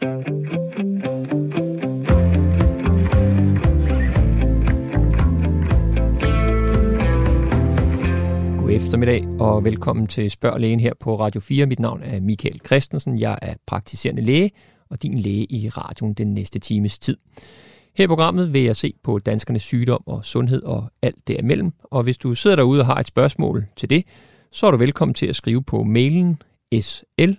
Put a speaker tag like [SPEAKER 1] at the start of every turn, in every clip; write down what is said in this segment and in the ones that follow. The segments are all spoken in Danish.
[SPEAKER 1] God eftermiddag og velkommen til Spørg Lægen her på Radio 4. Mit navn er Michael Christensen. Jeg er praktiserende læge og din læge i radioen den næste times tid. Her i programmet vil jeg se på danskernes sygdom og sundhed og alt derimellem. Og hvis du sidder derude og har et spørgsmål til det, så er du velkommen til at skrive på mailen sl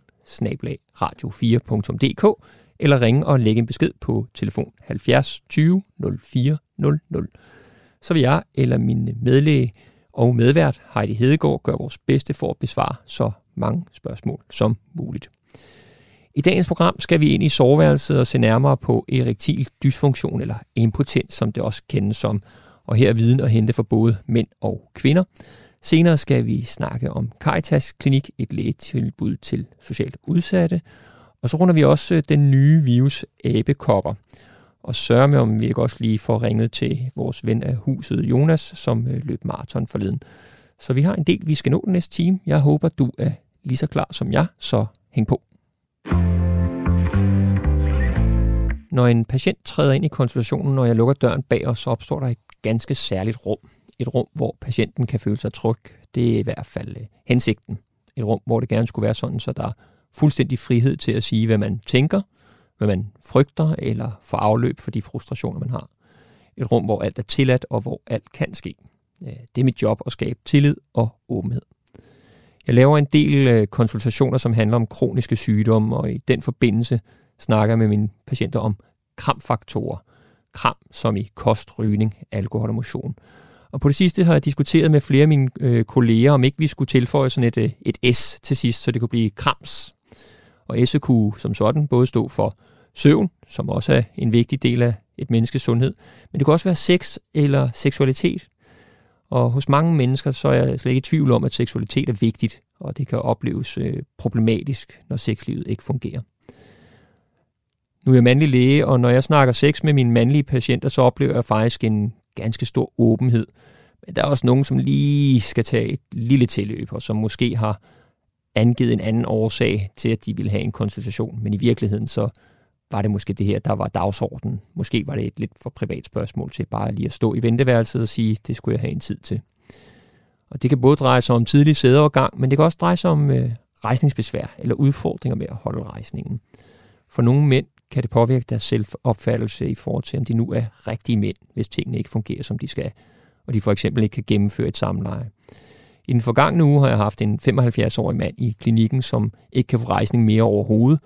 [SPEAKER 1] radio4.dk eller ringe og lægge en besked på telefon 70 20 04 00. Så vil jeg eller min medlæge og medvært Heidi Hedegaard gøre vores bedste for at besvare så mange spørgsmål som muligt. I dagens program skal vi ind i soveværelset og se nærmere på erektil dysfunktion eller impotens, som det også kendes som, og her er viden at hente for både mænd og kvinder. Senere skal vi snakke om Caritas Klinik, et lægetilbud til socialt udsatte, og så runder vi også øh, den nye virus abekopper, og sørger med, om vi ikke også lige får ringet til vores ven af huset, Jonas, som øh, løb maraton forleden. Så vi har en del, vi skal nå den næste time. Jeg håber, du er lige så klar som jeg, så hæng på. Når en patient træder ind i konsultationen, og jeg lukker døren bag os, så opstår der et ganske særligt rum. Et rum, hvor patienten kan føle sig tryg. Det er i hvert fald øh, hensigten. Et rum, hvor det gerne skulle være sådan, så der er fuldstændig frihed til at sige, hvad man tænker, hvad man frygter, eller får afløb for de frustrationer, man har. Et rum, hvor alt er tilladt, og hvor alt kan ske. Øh, det er mit job at skabe tillid og åbenhed. Jeg laver en del øh, konsultationer, som handler om kroniske sygdomme, og i den forbindelse snakker jeg med mine patienter om kramfaktorer. Kram som i kost, rygning, alkohol og motion. Og på det sidste har jeg diskuteret med flere af mine øh, kolleger, om ikke vi skulle tilføje sådan et, øh, et S til sidst, så det kunne blive krams. Og S kunne som sådan både stå for søvn, som også er en vigtig del af et menneskes sundhed, men det kan også være sex eller seksualitet. Og hos mange mennesker, så er jeg slet ikke i tvivl om, at seksualitet er vigtigt, og det kan opleves øh, problematisk, når sexlivet ikke fungerer. Nu er jeg mandlig læge, og når jeg snakker sex med mine mandlige patienter, så oplever jeg faktisk en ganske stor åbenhed. Men der er også nogen, som lige skal tage et lille tilløb, og som måske har angivet en anden årsag til, at de ville have en konsultation. Men i virkeligheden så var det måske det her, der var dagsordenen. Måske var det et lidt for privat spørgsmål til bare lige at stå i venteværelset og sige, det skulle jeg have en tid til. Og det kan både dreje sig om tidlig sædeovergang, men det kan også dreje sig om øh, rejsningsbesvær eller udfordringer med at holde rejsningen. For nogle mænd kan det påvirke deres selvopfattelse i forhold til, om de nu er rigtige mænd, hvis tingene ikke fungerer, som de skal, og de for eksempel ikke kan gennemføre et samleje. I den forgangne uge har jeg haft en 75-årig mand i klinikken, som ikke kan få rejsning mere overhovedet.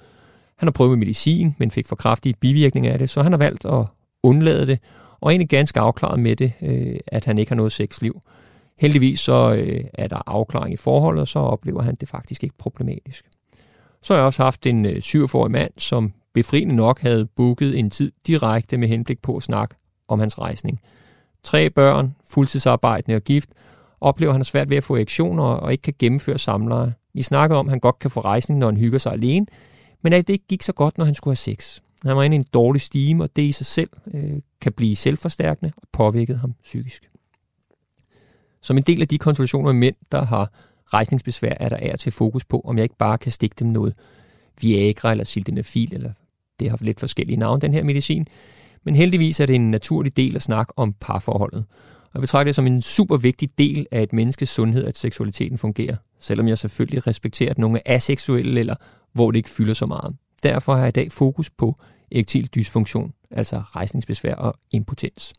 [SPEAKER 1] Han har prøvet med medicin, men fik for kraftige bivirkninger af det, så han har valgt at undlade det, og er egentlig ganske afklaret med det, øh, at han ikke har noget sexliv. Heldigvis så øh, er der afklaring i forholdet, og så oplever han det faktisk ikke problematisk. Så har jeg også haft en øh, 47-årig mand, som befriende nok havde booket en tid direkte med henblik på at snakke om hans rejsning. Tre børn, fuldtidsarbejdende og gift, oplever han svært ved at få reaktioner og ikke kan gennemføre samleje. Vi snakkede om, at han godt kan få rejsning, når han hygger sig alene, men at det ikke gik så godt, når han skulle have sex. Han var inde i en dårlig stime, og det i sig selv øh, kan blive selvforstærkende og påvirket ham psykisk. Som en del af de konsultationer med mænd, der har rejsningsbesvær, er der af til fokus på, om jeg ikke bare kan stikke dem noget Viagra eller sildenafil eller det har lidt forskellige navne, den her medicin. Men heldigvis er det en naturlig del at snakke om parforholdet. Og jeg betragter det som en super vigtig del af et menneskes sundhed, at seksualiteten fungerer. Selvom jeg selvfølgelig respekterer, at nogle er aseksuelle, eller hvor det ikke fylder så meget. Derfor har jeg i dag fokus på erektil dysfunktion, altså rejsningsbesvær og impotens.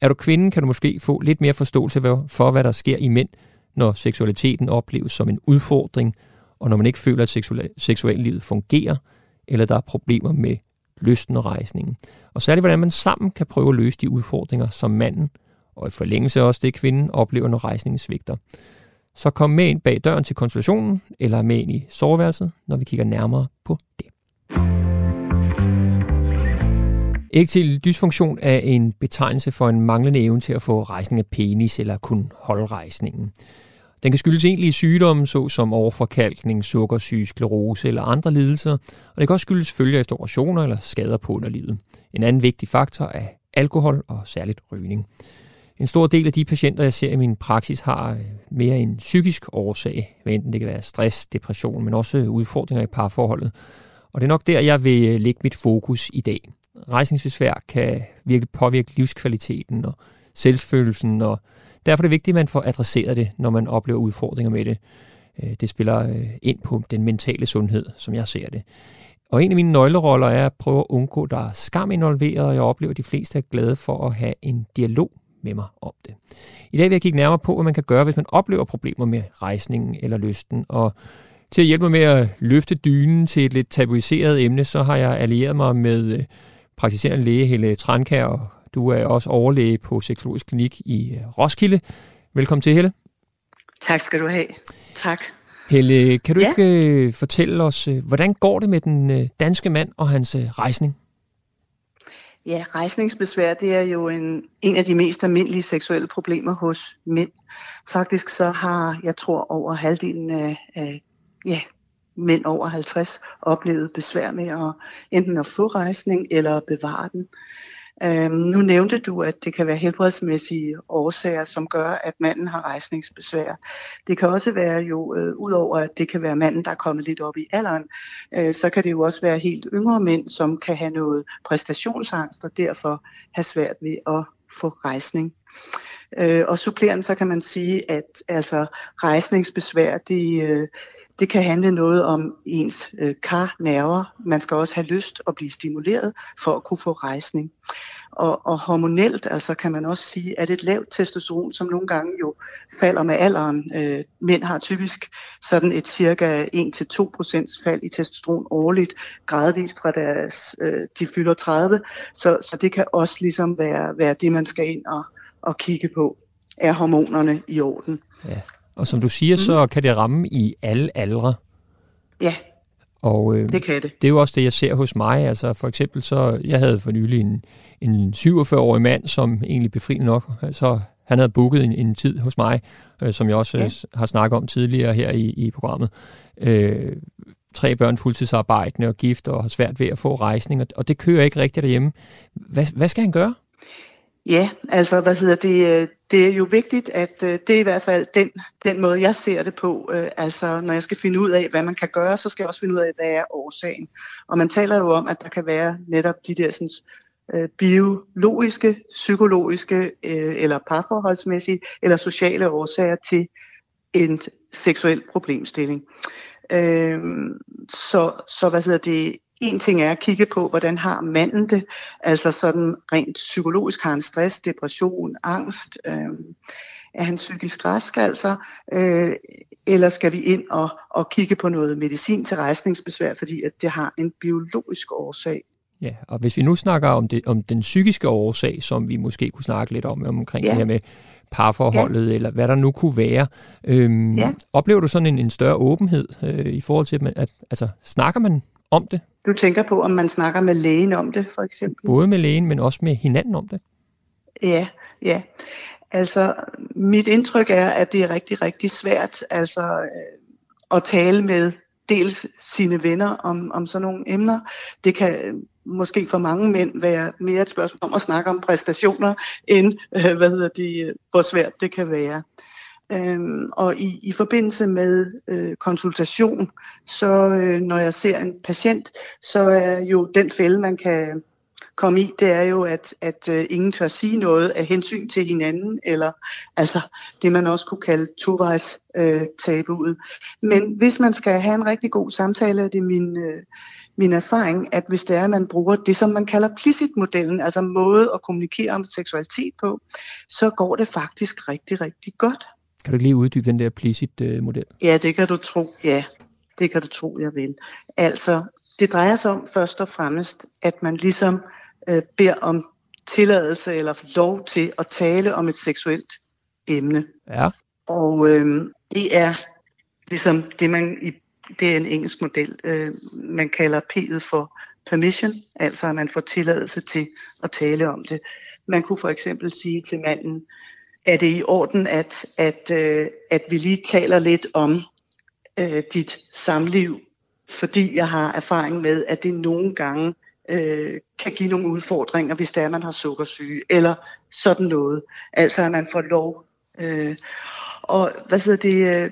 [SPEAKER 1] Er du kvinde, kan du måske få lidt mere forståelse for, hvad der sker i mænd, når seksualiteten opleves som en udfordring, og når man ikke føler, at seksuallivet fungerer, eller der er problemer med lysten og rejsningen. Og særligt, hvordan man sammen kan prøve at løse de udfordringer, som manden, og i forlængelse også det kvinden, oplever, når rejsningen svigter. Så kom med ind bag døren til konsultationen, eller med ind i soveværelset, når vi kigger nærmere på det. Erektil dysfunktion er en betegnelse for en manglende evne til at få rejsning af penis eller kun holde rejsningen. Den kan skyldes egentlige sygdomme, såsom overforkalkning, sukkersyge, sklerose eller andre lidelser, og det kan også skyldes følger efter operationer eller skader på underlivet. En anden vigtig faktor er alkohol og særligt rygning. En stor del af de patienter, jeg ser i min praksis, har øh, mere en psykisk årsag, hvad enten det kan være stress, depression, men også øh, udfordringer i parforholdet. Og det er nok der, jeg vil øh, lægge mit fokus i dag. Rejsningsbesvær kan virkelig påvirke livskvaliteten og selvfølelsen, og derfor er det vigtigt, at man får adresseret det, når man oplever udfordringer med det. Øh, det spiller øh, ind på den mentale sundhed, som jeg ser det. Og en af mine nøgleroller er at prøve at undgå, at der er skam involveret, og jeg oplever, at de fleste er glade for at have en dialog med mig om det. I dag vil jeg kigge nærmere på, hvad man kan gøre, hvis man oplever problemer med rejsningen eller lysten. Og til at hjælpe mig med at løfte dynen til et lidt tabuiseret emne, så har jeg allieret mig med øh, praktiserende læge Helle Trankær, og du er også overlæge på Seksologisk Klinik i Roskilde. Velkommen til, Helle.
[SPEAKER 2] Tak skal du have. Tak.
[SPEAKER 1] Helle, kan du ja. ikke øh, fortælle os, øh, hvordan går det med den øh, danske mand og hans øh, rejsning?
[SPEAKER 2] Ja, rejsningsbesvær det er jo en, en af de mest almindelige seksuelle problemer hos mænd. Faktisk så har, jeg tror, over halvdelen af, af ja, mænd over 50 oplevet besvær med at enten at få rejsning eller bevare den. Øhm, nu nævnte du, at det kan være helbredsmæssige årsager, som gør, at manden har rejsningsbesvær. Det kan også være jo, øh, udover at det kan være manden, der er kommet lidt op i alderen, øh, så kan det jo også være helt yngre mænd, som kan have noget præstationsangst og derfor have svært ved at få rejsning. Øh, og supplerende så kan man sige, at altså rejsningsbesvær, det, øh, det kan handle noget om ens øh, karnerver. Man skal også have lyst at blive stimuleret for at kunne få rejsning. Og, og hormonelt altså kan man også sige, at et lavt testosteron, som nogle gange jo falder med alderen, øh, mænd har typisk sådan et cirka 1-2% fald i testosteron årligt, gradvist fra deres, øh, de fylder 30, så, så det kan også ligesom være, være det, man skal ind og, og kigge på. Er hormonerne i orden?
[SPEAKER 1] Ja. Og som du siger, mm. så kan det ramme i alle aldre.
[SPEAKER 2] Ja, og, øh, det kan det.
[SPEAKER 1] Det er jo også det, jeg ser hos mig. Altså for eksempel, så jeg havde for nylig en, en 47-årig mand, som egentlig befriende nok, så han havde booket en, en tid hos mig, øh, som jeg også ja. øh, har snakket om tidligere her i, i programmet. Øh, tre børn fuldtidsarbejdende og gift og har svært ved at få rejsning, og, og det kører ikke rigtigt derhjemme. Hvad, hvad skal han gøre?
[SPEAKER 2] Ja, altså hvad hedder det, øh, det er jo vigtigt, at øh, det er i hvert fald den, den måde, jeg ser det på. Øh, altså når jeg skal finde ud af, hvad man kan gøre, så skal jeg også finde ud af, hvad er årsagen. Og man taler jo om, at der kan være netop de der sådan, biologiske, psykologiske eller parforholdsmæssige eller sociale årsager til en seksuel problemstilling. så, så hvad hedder det, en ting er at kigge på, hvordan har manden det, altså sådan rent psykologisk har han stress, depression, angst, øh, er han psykisk rask altså, øh, eller skal vi ind og, og kigge på noget medicin til rejsningsbesvær, fordi at det har en biologisk årsag.
[SPEAKER 1] Ja, og hvis vi nu snakker om, det, om den psykiske årsag, som vi måske kunne snakke lidt om, omkring ja. det her med parforholdet, ja. eller hvad der nu kunne være, øhm, ja. oplever du sådan en, en større åbenhed øh, i forhold til, at, at altså, snakker man om det?
[SPEAKER 2] Du tænker på, om man snakker med lægen om det, for eksempel?
[SPEAKER 1] Både med lægen, men også med hinanden om det?
[SPEAKER 2] Ja, ja. Altså, mit indtryk er, at det er rigtig, rigtig svært altså, øh, at tale med dels sine venner om, om sådan nogle emner. Det kan måske for mange mænd være mere et spørgsmål om at snakke om præstationer, end øh, hvad hedder det, hvor svært det kan være. Øhm, og i, i forbindelse med øh, konsultation, så øh, når jeg ser en patient, så er jo den fælde, man kan komme i, det er jo, at, at øh, ingen tør sige noget af hensyn til hinanden, eller altså det, man også kunne kalde tovejs øh, tabuet. Men hvis man skal have en rigtig god samtale, er det min, øh, min erfaring, at hvis det er, at man bruger det, som man kalder plicit-modellen, altså måde at kommunikere om seksualitet på, så går det faktisk rigtig, rigtig godt.
[SPEAKER 1] Kan du ikke lige uddybe den der Plicit-model?
[SPEAKER 2] Ja, det kan du tro. Ja, det kan du tro, jeg vil. Altså, det drejer sig om først og fremmest, at man ligesom øh, beder om tilladelse eller lov til at tale om et seksuelt emne.
[SPEAKER 1] Ja.
[SPEAKER 2] Og øh, det er ligesom det, man i det er en engelsk model, øh, man kalder P'et for permission, altså at man får tilladelse til at tale om det. Man kunne for eksempel sige til manden, er det i orden, at, at, øh, at vi lige taler lidt om øh, dit samliv, fordi jeg har erfaring med, at det nogle gange øh, kan give nogle udfordringer, hvis det er, man har sukkersyge, eller sådan noget. Altså, at man får lov. Øh, og hvad hedder det? Øh,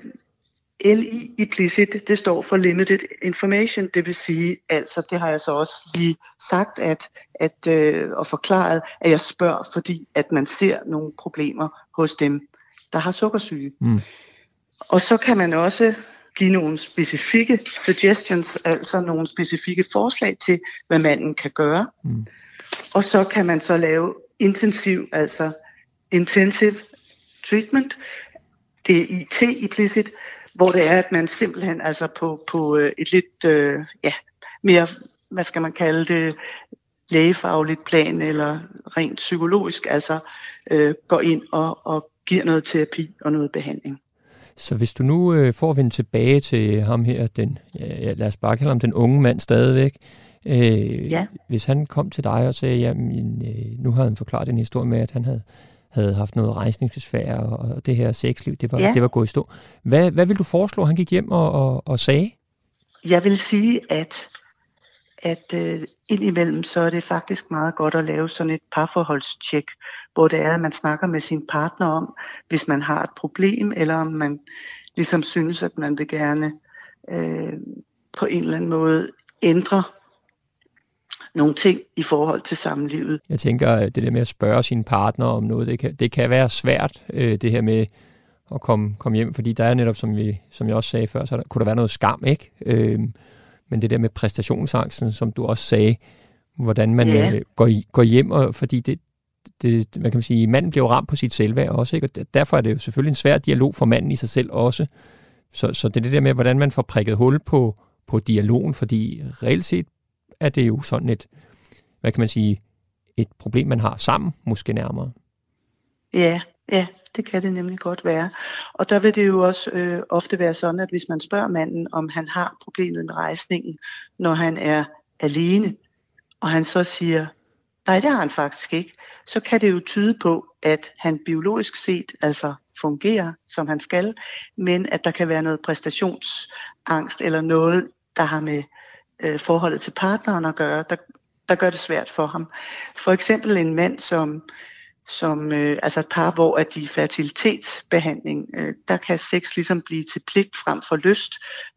[SPEAKER 2] Øh, LI implicit, det står for limited information, det vil sige, altså det har jeg så også lige sagt at, at, øh, og forklaret, at jeg spørger, fordi at man ser nogle problemer hos dem, der har sukkersyge. Mm. Og så kan man også give nogle specifikke suggestions, altså nogle specifikke forslag til, hvad manden kan gøre. Mm. Og så kan man så lave intensiv, altså intensive treatment, det er IT implicit, hvor det er, at man simpelthen altså på, på øh, et lidt øh, ja, mere, hvad skal man kalde det, lægefagligt plan eller rent psykologisk, altså øh, går ind og, og giver noget terapi og noget behandling.
[SPEAKER 1] Så hvis du nu øh, får vende tilbage til ham her, den, ja, lad os bare kalde ham den unge mand stadigvæk, øh, ja. hvis han kom til dig og sagde, jamen, øh, nu har han forklaret en historie med, at han havde havde haft noget rejsningsbesvær, og det her sexliv, det var, ja. det var gået i stå. Hvad, hvad vil du foreslå, han gik hjem og, og, og sagde?
[SPEAKER 2] Jeg vil sige, at, at uh, indimellem så er det faktisk meget godt at lave sådan et parforholdstjek, hvor det er, at man snakker med sin partner om, hvis man har et problem, eller om man ligesom synes, at man vil gerne uh, på en eller anden måde ændre nogle ting i forhold til samlivet.
[SPEAKER 1] Jeg tænker, at det der med at spørge sin partner om noget, det kan, det kan være svært, øh, det her med at komme, komme hjem, fordi der er netop, som, vi, som jeg også sagde før, så der, kunne der være noget skam, ikke? Øh, men det der med præstationsangsten, som du også sagde, hvordan man ja. øh, går, i, går hjem, og, fordi det, det, hvad kan man sige, manden bliver ramt på sit selvværd også, ikke? og derfor er det jo selvfølgelig en svær dialog for manden i sig selv også. Så, så det er det der med, hvordan man får prikket hul på, på dialogen, fordi reelt set er det jo sådan et, hvad kan man sige, et problem, man har sammen, måske nærmere.
[SPEAKER 2] Ja, ja, det kan det nemlig godt være. Og der vil det jo også øh, ofte være sådan, at hvis man spørger manden, om han har problemet med rejsningen, når han er alene, og han så siger, nej, det har han faktisk ikke, så kan det jo tyde på, at han biologisk set altså fungerer, som han skal, men at der kan være noget præstationsangst eller noget, der har med øh, forholdet til partneren at gøre, der, der gør det svært for ham. For eksempel en mand, som, som øh, altså et par, hvor at de fertilitetsbehandling, øh, der kan sex ligesom blive til pligt frem for lyst,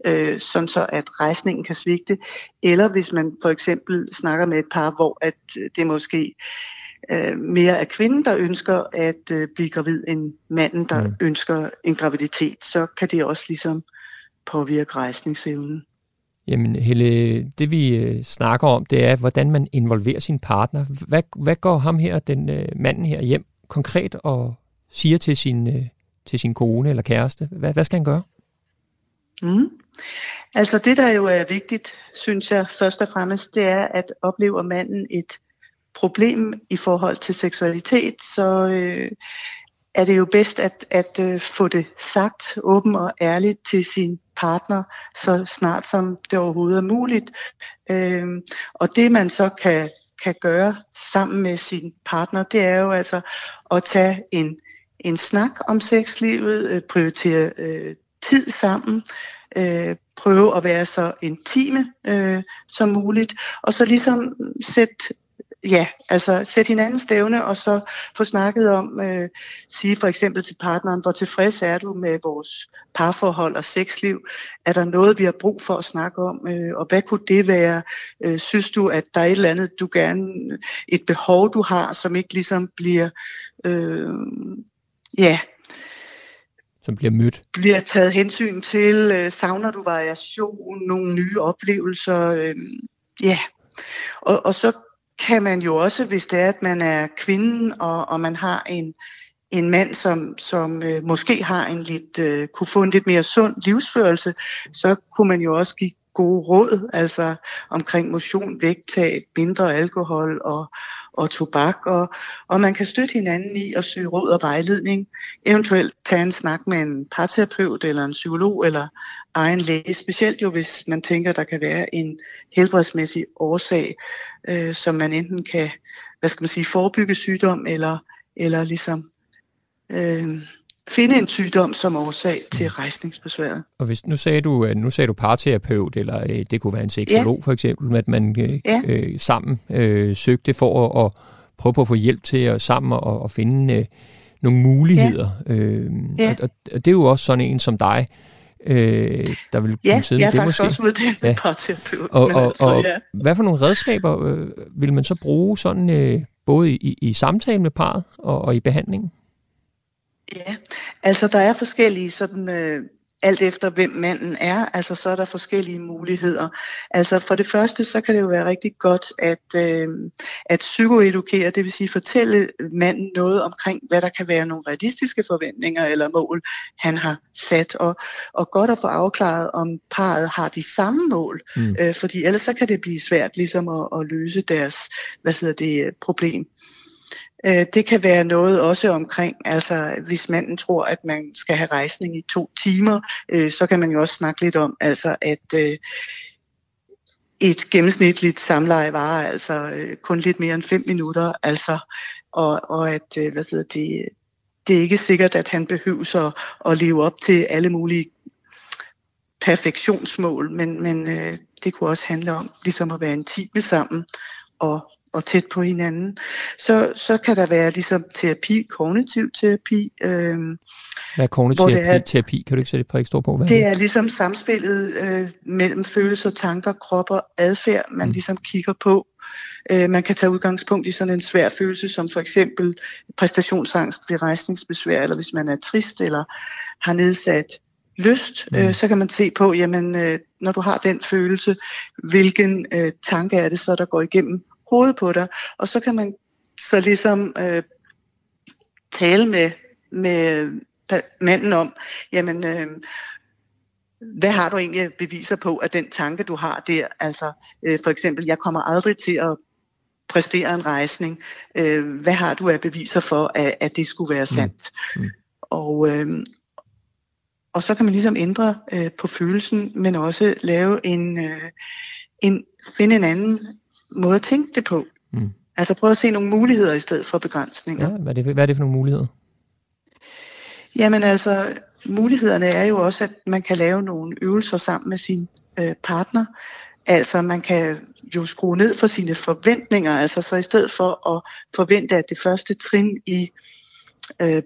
[SPEAKER 2] øh, sådan så at rejsningen kan svigte. Eller hvis man for eksempel snakker med et par, hvor at øh, det måske øh, mere er kvinden, der ønsker at øh, blive gravid, end manden, der mm. ønsker en graviditet, så kan det også ligesom påvirke rejsningsevnen.
[SPEAKER 1] Jamen Helle, det vi øh, snakker om, det er, hvordan man involverer sin partner. Hvad, hvad går ham her, den øh, manden her hjem, konkret og siger til sin, øh, til sin kone eller kæreste? Hvad, hvad skal han gøre?
[SPEAKER 2] Mm. Altså det, der jo er vigtigt, synes jeg først og fremmest, det er, at oplever manden et problem i forhold til seksualitet, så øh, er det jo bedst at, at øh, få det sagt åben og ærligt til sin partner, så snart som det overhovedet er muligt. Øh, og det man så kan, kan gøre sammen med sin partner, det er jo altså at tage en, en snak om sexlivet, øh, prioritere øh, tid sammen, øh, prøve at være så intime øh, som muligt, og så ligesom sætte ja, altså sætte hinanden stævne og så få snakket om, øh, sige for eksempel til partneren, hvor tilfreds er du med vores parforhold og sexliv? Er der noget, vi har brug for at snakke om? Øh, og hvad kunne det være? Øh, synes du, at der er et eller andet, du gerne, et behov, du har, som ikke ligesom bliver, øh, ja,
[SPEAKER 1] som bliver mødt?
[SPEAKER 2] Bliver taget hensyn til, øh, savner du variation, nogle nye oplevelser, øh, ja. Og, og så kan man jo også, hvis det er, at man er kvinden, og, og man har en, en mand, som, som øh, måske har en lidt, øh, kunne få en lidt mere sund livsførelse, så kunne man jo også give gode råd, altså omkring motion, vægttab, mindre alkohol og, og tobak, og, og man kan støtte hinanden i at søge råd og vejledning, eventuelt tage en snak med en parterapeut eller en psykolog eller egen læge, specielt jo hvis man tænker, der kan være en helbredsmæssig årsag, øh, som man enten kan, hvad skal man sige, forebygge sygdom eller, eller ligesom øh, finde en sygdom som årsag til rejsningsbesværet.
[SPEAKER 1] Og hvis nu sagde du, nu sagde du parterapeut, eller øh, det kunne være en seksolog ja. for eksempel, at man øh, ja. øh, sammen øh, søgte for at, at prøve på at få hjælp til at sammen og, at finde øh, nogle muligheder. Ja. Øh, ja. Og, og det er jo også sådan en som dig, øh, der vil
[SPEAKER 2] ja,
[SPEAKER 1] kunne sidde
[SPEAKER 2] jeg
[SPEAKER 1] med det
[SPEAKER 2] er faktisk
[SPEAKER 1] måske.
[SPEAKER 2] også uddannet
[SPEAKER 1] Ja.
[SPEAKER 2] ja. parterapeut.
[SPEAKER 1] Og, og,
[SPEAKER 2] altså,
[SPEAKER 1] og
[SPEAKER 2] ja.
[SPEAKER 1] hvad for nogle redskaber øh, vil man så bruge sådan øh, både i, i, i samtale med parret og, og i behandlingen?
[SPEAKER 2] Ja, altså der er forskellige sådan, øh, alt efter hvem manden er, altså så er der forskellige muligheder. Altså for det første, så kan det jo være rigtig godt at, øh, at psykoedukere, det vil sige fortælle manden noget omkring, hvad der kan være nogle realistiske forventninger eller mål, han har sat, og, og godt at få afklaret, om parret har de samme mål,
[SPEAKER 1] Mm.
[SPEAKER 2] øh, fordi ellers så kan det blive svært ligesom at, at løse deres, hvad hedder det, problem. Øh, Det kan være noget også omkring, altså hvis manden tror, at man skal have rejsning i to timer, øh, så kan man jo også snakke lidt om, altså at øh, et gennemsnitligt samleje varer altså øh, kun lidt mere end fem minutter, altså, og, og at, øh, hvad hedder det, det er ikke sikkert, at han behøver at, at leve op til alle mulige perfektionsmål, men, men øh, det kunne også handle om ligesom at være intime sammen og, og tæt på hinanden. Så, så kan der være ligesom terapi, kognitiv terapi. Øh,
[SPEAKER 1] Hvad er kognitiv
[SPEAKER 2] Hvor det er-
[SPEAKER 1] terapi? terapi? Kan du ikke sætte et par ekstra på? Hvad
[SPEAKER 2] det er ligesom samspillet øh, mellem følelser, tanker, krop og adfærd, man
[SPEAKER 1] Mm.
[SPEAKER 2] ligesom kigger på. Øh, man kan tage udgangspunkt i sådan en svær følelse, som for eksempel præstationsangst ved rejsningsbesvær, eller hvis man er trist eller har nedsat lyst,
[SPEAKER 1] Mm.
[SPEAKER 2] øh, så kan man se på, jamen, øh, når du har den følelse, hvilken øh, tanke er det så, der går igennem hovedet på dig, og så kan man så ligesom øh, tale med, med manden om, jamen, øh, hvad har du egentlig beviser på, at den tanke, du har der, altså øh, for eksempel, jeg kommer aldrig til at præstere en rejsning. Øh, hvad har du af beviser for, at, at det skulle være sandt?
[SPEAKER 1] Mm. Mm.
[SPEAKER 2] Og, øh, og så kan man ligesom ændre øh, på følelsen, men også lave en, øh, en, finde en anden måde at tænke det på.
[SPEAKER 1] Mm.
[SPEAKER 2] Altså prøve at se nogle muligheder i stedet for begrænsninger.
[SPEAKER 1] Ja, hvad, er det, hvad er det for nogle muligheder?
[SPEAKER 2] Jamen altså, mulighederne er jo også, at man kan lave nogle øvelser sammen med sin øh, partner. Altså man kan jo skrue ned for sine forventninger, altså så i stedet for at forvente, at det første trin i øh,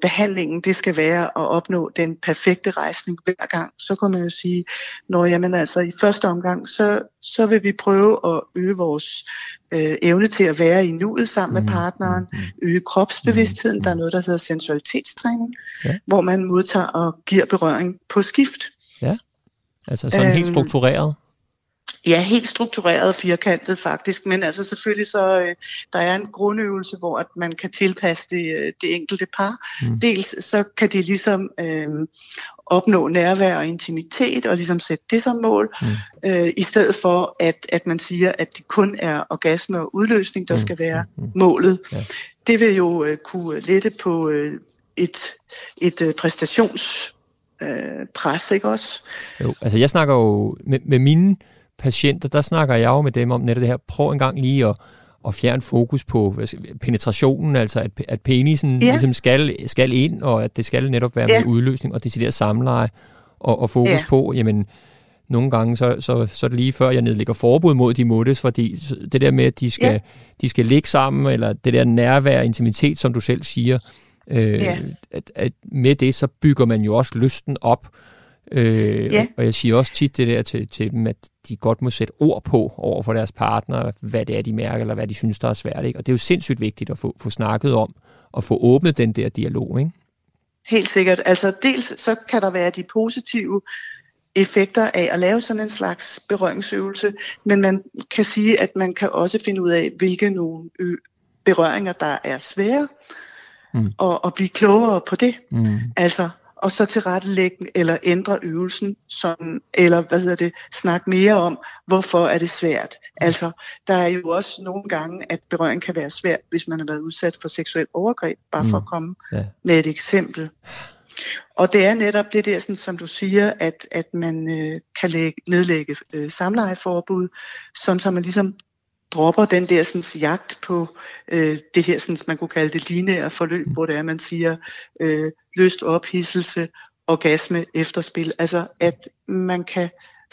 [SPEAKER 2] behandlingen, det skal være at opnå den perfekte rejsning hver gang, så kan man jo sige, når jamen altså i første omgang, så, så vil vi prøve at øge vores øh, evne til at være i nuet sammen
[SPEAKER 1] Mm,
[SPEAKER 2] med partneren,
[SPEAKER 1] mm,
[SPEAKER 2] øge kropsbevidstheden,
[SPEAKER 1] Mm,
[SPEAKER 2] der er noget, der hedder sensualitetstræning,
[SPEAKER 1] Ja.
[SPEAKER 2] hvor man modtager og giver berøring på skift.
[SPEAKER 1] Altså sådan helt
[SPEAKER 2] Øhm,
[SPEAKER 1] struktureret?
[SPEAKER 2] Ja, helt struktureret og firkantet faktisk, men altså selvfølgelig så, øh, der er en grundøvelse, hvor at man kan tilpasse det, øh, det enkelte par.
[SPEAKER 1] Mm.
[SPEAKER 2] Dels så kan de ligesom øh, opnå nærvær og intimitet og ligesom sætte det som mål,
[SPEAKER 1] Mm.
[SPEAKER 2] øh, i stedet for at, at man siger, at det kun er orgasme og udløsning, der
[SPEAKER 1] Mm,
[SPEAKER 2] skal være
[SPEAKER 1] mm, mm.
[SPEAKER 2] målet.
[SPEAKER 1] Ja.
[SPEAKER 2] Det vil jo øh, kunne lette på øh, et, et øh, præstations øh, pres, ikke også?
[SPEAKER 1] Jo, altså jeg snakker jo med, med mine patienter, der snakker jeg jo med dem om netop det her. Prøv en gang lige at, at fjerne fokus på penetrationen, altså at, at penisen
[SPEAKER 2] Ja.
[SPEAKER 1] ligesom skal, skal ind, og at det skal netop være
[SPEAKER 2] Ja.
[SPEAKER 1] med udløsning og decideret samleje, og, og fokus
[SPEAKER 2] Ja.
[SPEAKER 1] på, jamen nogle gange, så, så, så er det lige før, jeg nedlægger forbud mod de måttes, fordi det der med, at de skal,
[SPEAKER 2] Ja.
[SPEAKER 1] de skal ligge sammen, eller det der nærvær og intimitet, som du selv siger, øh,
[SPEAKER 2] Ja.
[SPEAKER 1] at, at med det, så bygger man jo også lysten op. Øh,
[SPEAKER 2] Ja.
[SPEAKER 1] Og jeg siger også tit det der til, til dem, at de godt må sætte ord på over for deres partner, hvad det er, de mærker, eller hvad de synes, der er svært. Ikke? Og det er jo sindssygt vigtigt at få, få snakket om, og få åbnet den der dialog. Ikke?
[SPEAKER 2] Helt sikkert. Altså dels så kan der være de positive effekter af at lave sådan en slags berøringsøvelse, men man kan sige, at man kan også finde ud af, hvilke nogle berøringer, der er svære,
[SPEAKER 1] Mm.
[SPEAKER 2] og, og blive klogere på det.
[SPEAKER 1] Mm.
[SPEAKER 2] Altså, og så tilrettelægge eller ændre øvelsen, sådan, eller hvad hedder det, snakke mere om, hvorfor er det svært. Altså, der er jo også nogle gange, at berøring kan være svært, hvis man har været udsat for seksuel overgreb, bare for
[SPEAKER 1] Mm.
[SPEAKER 2] at komme
[SPEAKER 1] Ja.
[SPEAKER 2] med et eksempel. Og det er netop det der, sådan, som du siger, at, at man øh, kan lægge, nedlægge øh, samlejeforbud, sådan så man ligesom dropper den der sådan, jagt på øh, det her, sådan, man kunne kalde det lineære forløb,
[SPEAKER 1] Mm.
[SPEAKER 2] hvor det er, man siger øh, lyst, ophidselse, orgasme, efterspil. Altså at man kan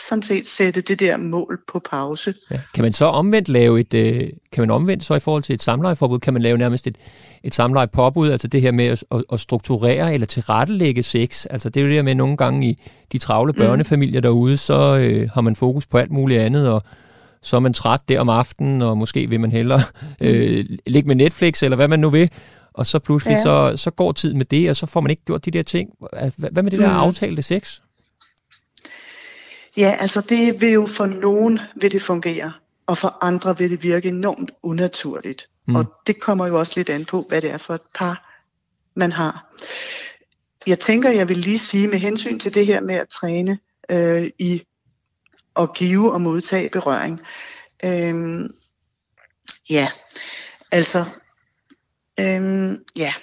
[SPEAKER 2] sådan set sætte det der mål på pause.
[SPEAKER 1] Ja. Kan man så omvendt lave et, øh, kan man omvendt så i forhold til et samlejeforbud, kan man lave nærmest et, et samlejepåbud, altså det her med at, at, at strukturere eller tilrettelægge sex, altså det er jo det her med nogle gange i de travle mm. børnefamilier derude, så øh, har man fokus på alt muligt andet, og så er man træt der om aftenen, og måske vil man hellere øh, ligge med Netflix, eller hvad man nu vil, og så pludselig ja. så, så går tid med det, og så får man ikke gjort de der ting. Hvad med det der mm. aftalte sex?
[SPEAKER 2] Ja, altså det vil jo for nogen vil det fungere, og for andre vil det virke enormt unaturligt. Mm. Og det kommer jo også lidt an på, hvad det er for et par, man har. Jeg tænker, jeg vil lige sige med hensyn til det her med at træne øh, i at give og modtage berøring. Øh, ja, altså, øh, ja,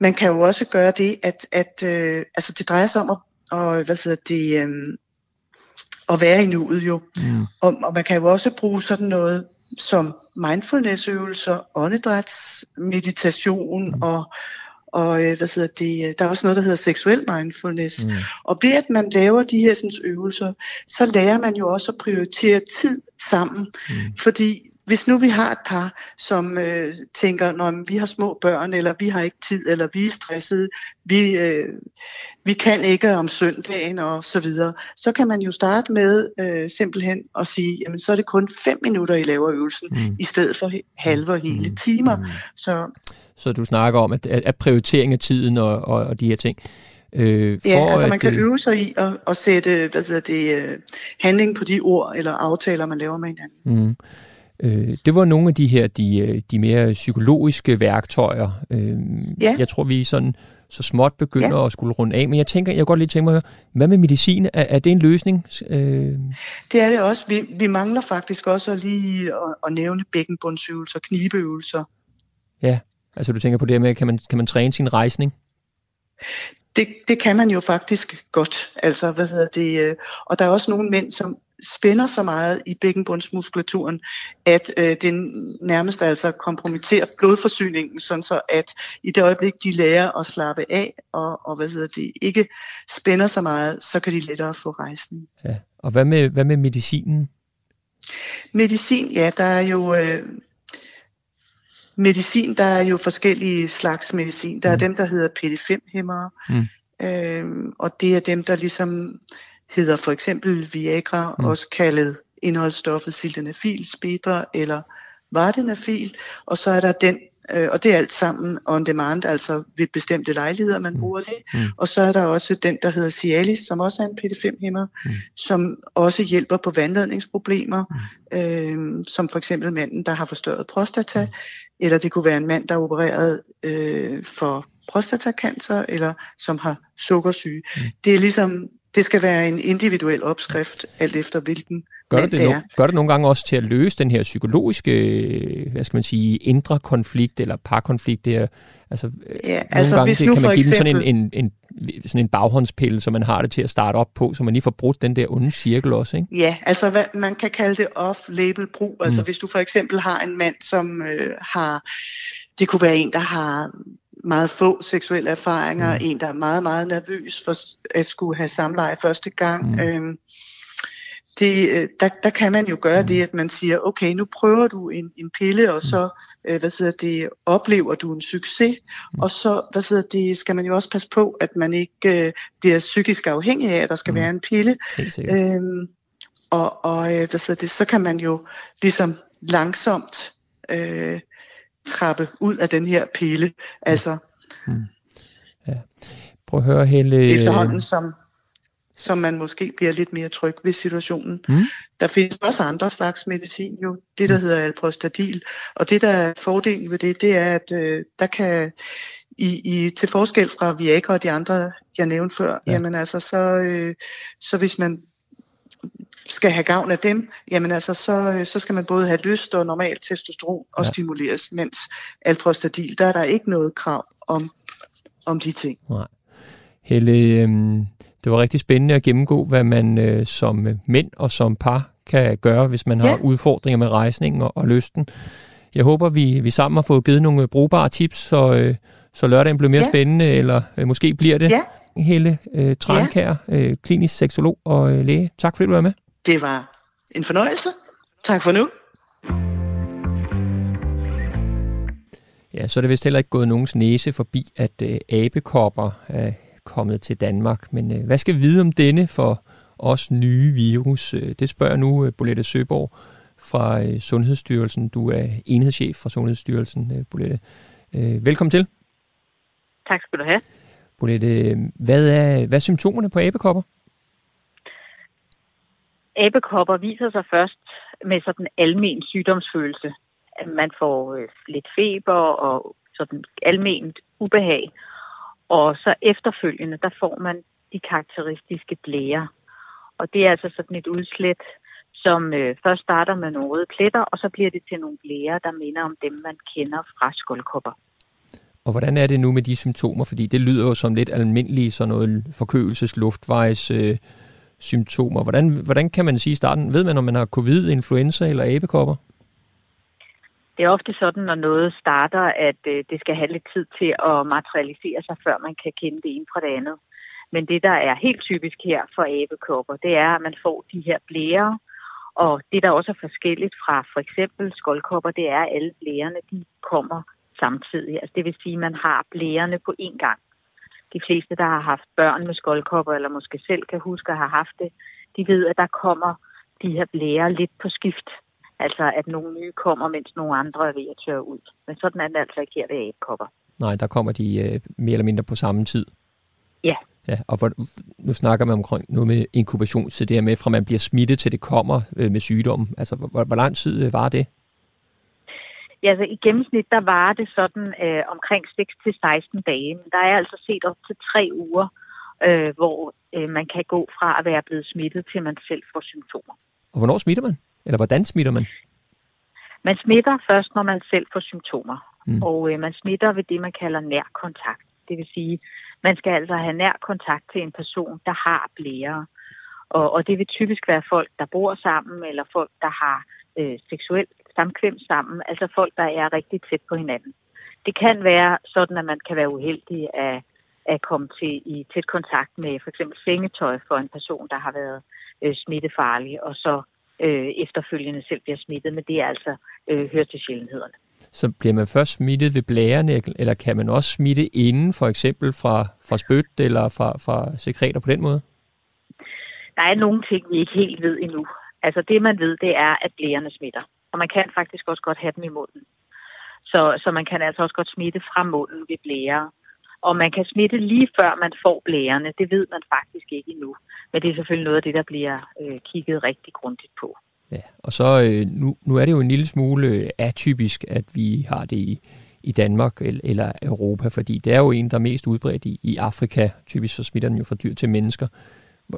[SPEAKER 2] man kan jo også gøre det, at, at øh, altså det drejer sig om at, og, hvad hedder det, øh, at være i nuet jo. Mm. Og, og man kan jo også bruge sådan noget som mindfulnessøvelser, åndedrætsmeditation mm. og, og øh, hvad hedder det, der er også noget, der hedder seksuel mindfulness. Mm. Og ved at man laver de her sådan, øvelser, så lærer man jo også at prioritere tid sammen. Mm. Fordi hvis nu vi har et par, som øh, tænker, når vi har små børn, eller vi har ikke tid, eller vi er stressede, vi, øh, vi kan ikke om søndagen og så videre, så kan man jo starte med øh, simpelthen at sige, jamen så er det kun fem minutter, I laver øvelsen, mm. i stedet for halve og hele mm. timer. Mm.
[SPEAKER 1] Så, så du snakker om, at, at prioritering af tiden og, og, og de her ting.
[SPEAKER 2] Øh, for ja, altså man kan øve sig i at, at sætte hvad hedder det, øh, handling på de ord eller aftaler, man laver med hinanden. Mm.
[SPEAKER 1] Øh, det var nogle af de her, de, øh, de mere psykologiske værktøjer. Øh, ja. Jeg tror, vi sådan så småt begynder ja. at skulle runde af, men jeg tænker, jeg godt lige tænke mig, hvad med medicin? Er, er det en løsning?
[SPEAKER 2] Øh... Det er det også. Vi, vi mangler faktisk også lige at, at nævne bækkenbundsøvelser, knibeøvelser.
[SPEAKER 1] Ja, altså du tænker på det med, kan man, kan man træne sin rejsning?
[SPEAKER 2] Det, det kan man jo faktisk godt. Altså, hvad hedder det? Øh, og der er også nogle mænd, som spænder så meget i bækkenbundsmuskulaturen, at øh, det nærmest altså kompromitterer blodforsyningen, sådan så at i det øjeblik, de lærer at slappe af og, og hvad hedder det, ikke spænder så meget, så kan de lettere få rejsning.
[SPEAKER 1] Ja. Og hvad med, hvad med medicinen?
[SPEAKER 2] Medicin, ja, der er jo... Øh, medicin, der er jo forskellige slags medicin. Der er mm. dem, der hedder PD5-hæmmere, mm. øhm, og det er dem, der ligesom hedder for eksempel Viagra, mm. også kaldet indholdsstoffet sildenafil, spedra eller vardenafil, og så er der den, øh, og det er alt sammen on demand, altså ved bestemte lejligheder, man mm. bruger det, mm. og så er der også den, der hedder Cialis, som også er en PD5-hæmmer, mm. som også hjælper på vandladningsproblemer, mm. øh, som for eksempel manden, der har forstørret prostata, mm. eller det kunne være en mand, der er opereret øh, for prostatacancer, eller som har sukkersyge. Mm. Det er ligesom det skal være en individuel opskrift, alt efter hvilken
[SPEAKER 1] gør det, det, no- gør det nogle gange også til at løse den her psykologiske, hvad skal man sige, indre konflikt eller parkonflikt? Det er, altså, ja, nogle altså, gange det, kan man give eksempel... dem sådan en, en, en, sådan en baghåndspille, så man har det til at starte op på, så man lige får brudt den der onde cirkel også, ikke?
[SPEAKER 2] Ja, altså hvad, man kan kalde det off-label brug. Altså mm. hvis du for eksempel har en mand, som øh, har, det kunne være en, der har meget få seksuelle erfaringer, mm. en der er meget, meget nervøs for at skulle have samleje første gang. Mm. Øhm, det, øh, der, der kan man jo gøre mm. det, at man siger, okay, nu prøver du en, en pille, og mm. så øh, hvad hedder det, oplever du en succes, mm. og så hvad hedder det, skal man jo også passe på, at man ikke øh, bliver psykisk afhængig af, at der skal mm. være en pille. Øhm, og og øh, hvad hedder det, så kan man jo ligesom langsomt øh, trappe ud af den her pille. Altså, hmm.
[SPEAKER 1] ja. Prøv at høre, Helle...
[SPEAKER 2] Efterhånden, som, som man måske bliver lidt mere tryg ved situationen. Hmm. Der findes også andre slags medicin, jo. Det, der hmm. hedder alprostadil. Og det, der er fordelen ved det, det er, at øh, der kan i, i, til forskel fra Viagra og de andre, jeg nævnte før, ja. jamen altså, så, øh, så hvis man skal have gavn af dem, jamen altså, så, så skal man både have lyst og normal testosteron og ja. stimuleres, mens alprostadil, der er der ikke noget krav om, om de ting.
[SPEAKER 1] Nej. Helle, øh, det var rigtig spændende at gennemgå, hvad man øh, som mænd og som par kan gøre, hvis man har ja. udfordringer med rejsningen og, og lysten. Jeg håber, vi, vi sammen har fået givet nogle brugbare tips, så, øh, så lørdagen bliver mere ja. spændende, eller øh, måske bliver det. Ja. Helle øh, Trankær, ja. øh, klinisk seksolog og øh, læge. Tak fordi du var med.
[SPEAKER 2] Det var en fornøjelse. Tak for nu.
[SPEAKER 1] Ja, så er det vist heller ikke gået nogens næse forbi, at øh, abekopper er kommet til Danmark. Men øh, hvad skal vi vide om denne for os nye virus? Øh, det spørger nu øh, Bolette Søborg fra øh, Sundhedsstyrelsen. Du er enhedschef fra Sundhedsstyrelsen, øh, Bolette. Øh, velkommen til.
[SPEAKER 3] Tak skal du have.
[SPEAKER 1] Bolette, hvad er, hvad er symptomerne på abekopper?
[SPEAKER 3] Abekopper viser sig først med sådan almen sygdomsfølelse. At man får øh, lidt feber og sådan alment ubehag. Og så efterfølgende, der får man de karakteristiske blære. Og det er altså sådan et udslæt, som øh, først starter med nogle røde pletter, og så bliver det til nogle blære, der minder om dem, man kender fra skuldkopper.
[SPEAKER 1] Og hvordan er det nu med de symptomer? Fordi det lyder jo som lidt almindelige sådan noget forkølelses, luftvejs, øh, symptomer. Hvordan, hvordan kan man sige i starten? Ved man, om man har covid, influenza eller abekopper?
[SPEAKER 3] Det er ofte sådan, når noget starter, at øh, det skal have lidt tid til at materialisere sig, før man kan kende det ene fra det andet. Men det, der er helt typisk her for abekopper, det er, at man får de her blære, og det, der også er forskelligt fra for eksempel skoldkopper, det er, at alle blærerne de kommer samtidig. Altså det vil sige, at man har blærerne på én gang. De fleste, der har haft børn med skoldkopper, eller måske selv kan huske at have haft det, de ved, at der kommer de her blære lidt på skift. Altså at nogle nye kommer, mens nogle andre er ved at tørre ud. Men sådan er det altså ikke her ved abekopper.
[SPEAKER 1] Nej, der kommer de øh, mere eller mindre på samme tid.
[SPEAKER 3] Ja.
[SPEAKER 1] Ja, og for, nu snakker man omkring noget med inkubation, så det er med fra man bliver smittet til det kommer øh, med sygdommen. Altså, hvor, hvor lang tid øh, var det?
[SPEAKER 3] Ja, altså i gennemsnit, der var det sådan øh, omkring 6-16 dage. Men der er altså set op til tre uger, øh, hvor øh, man kan gå fra at være blevet smittet, til man selv får symptomer.
[SPEAKER 1] Og hvornår smitter man? Eller hvordan smitter man?
[SPEAKER 3] Man smitter først, når man selv får symptomer. Mm. Og øh, man smitter ved det, man kalder nær kontakt. Det vil sige, man skal altså have nær kontakt til en person, der har blære. Og, og det vil typisk være folk, der bor sammen, eller folk, der har øh, seksuelt samkvem sammen, altså folk, der er rigtig tæt på hinanden. Det kan være sådan, at man kan være uheldig at, at komme til i tæt kontakt med for eksempel sengetøj for en person, der har været øh, smittefarlig, og så øh, efterfølgende selv bliver smittet, men det er altså øh, hører til sjældenhederne.
[SPEAKER 1] Så bliver man først smittet ved blærerne, eller kan man også smitte inden, for eksempel fra, fra spyt eller fra, fra sekreter på den måde?
[SPEAKER 3] Der er nogle ting, vi ikke helt ved endnu. Altså det, man ved, det er, at blærerne smitter. Og man kan faktisk også godt have dem i munden. Så, så man kan altså også godt smitte fra munden ved blære. Og man kan smitte lige før man får blærene. Det ved man faktisk ikke endnu. Men det er selvfølgelig noget af det, der bliver øh, kigget rigtig grundigt på.
[SPEAKER 1] Ja, og så øh, nu, nu er det jo en lille smule øh, atypisk, at vi har det i, i Danmark eller Europa, fordi det er jo en, der er mest udbredt i, i Afrika. Typisk så smitter den jo fra dyr til mennesker.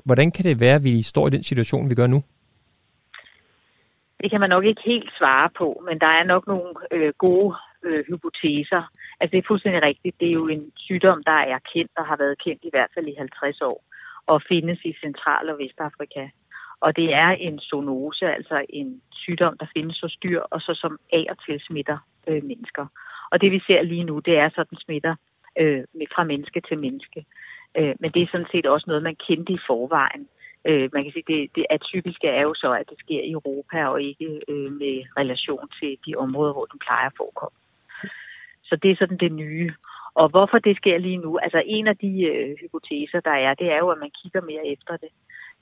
[SPEAKER 1] Hvordan kan det være, at vi står i den situation, vi gør nu?
[SPEAKER 3] Det kan man nok ikke helt svare på, men der er nok nogle øh, gode øh, hypoteser. Altså det er fuldstændig rigtigt. Det er jo en sygdom, der er kendt og har været kendt i hvert fald i 50 år og findes i Central- og Vestafrika. Og det er en zoonose, altså en sygdom, der findes hos dyr, og så som af og til smitter øh, mennesker. Og det vi ser lige nu, det er sådan smitter øh, fra menneske til menneske. Øh, men det er sådan set også noget, man kendte i forvejen. Øh, man kan sige, det, det atypiske er jo så, at det sker i Europa og ikke øh, med relation til de områder, hvor den plejer at forekomme. Så det er sådan det nye. Og hvorfor det sker lige nu? Altså en af de øh, hypoteser, der er, det er jo, at man kigger mere efter det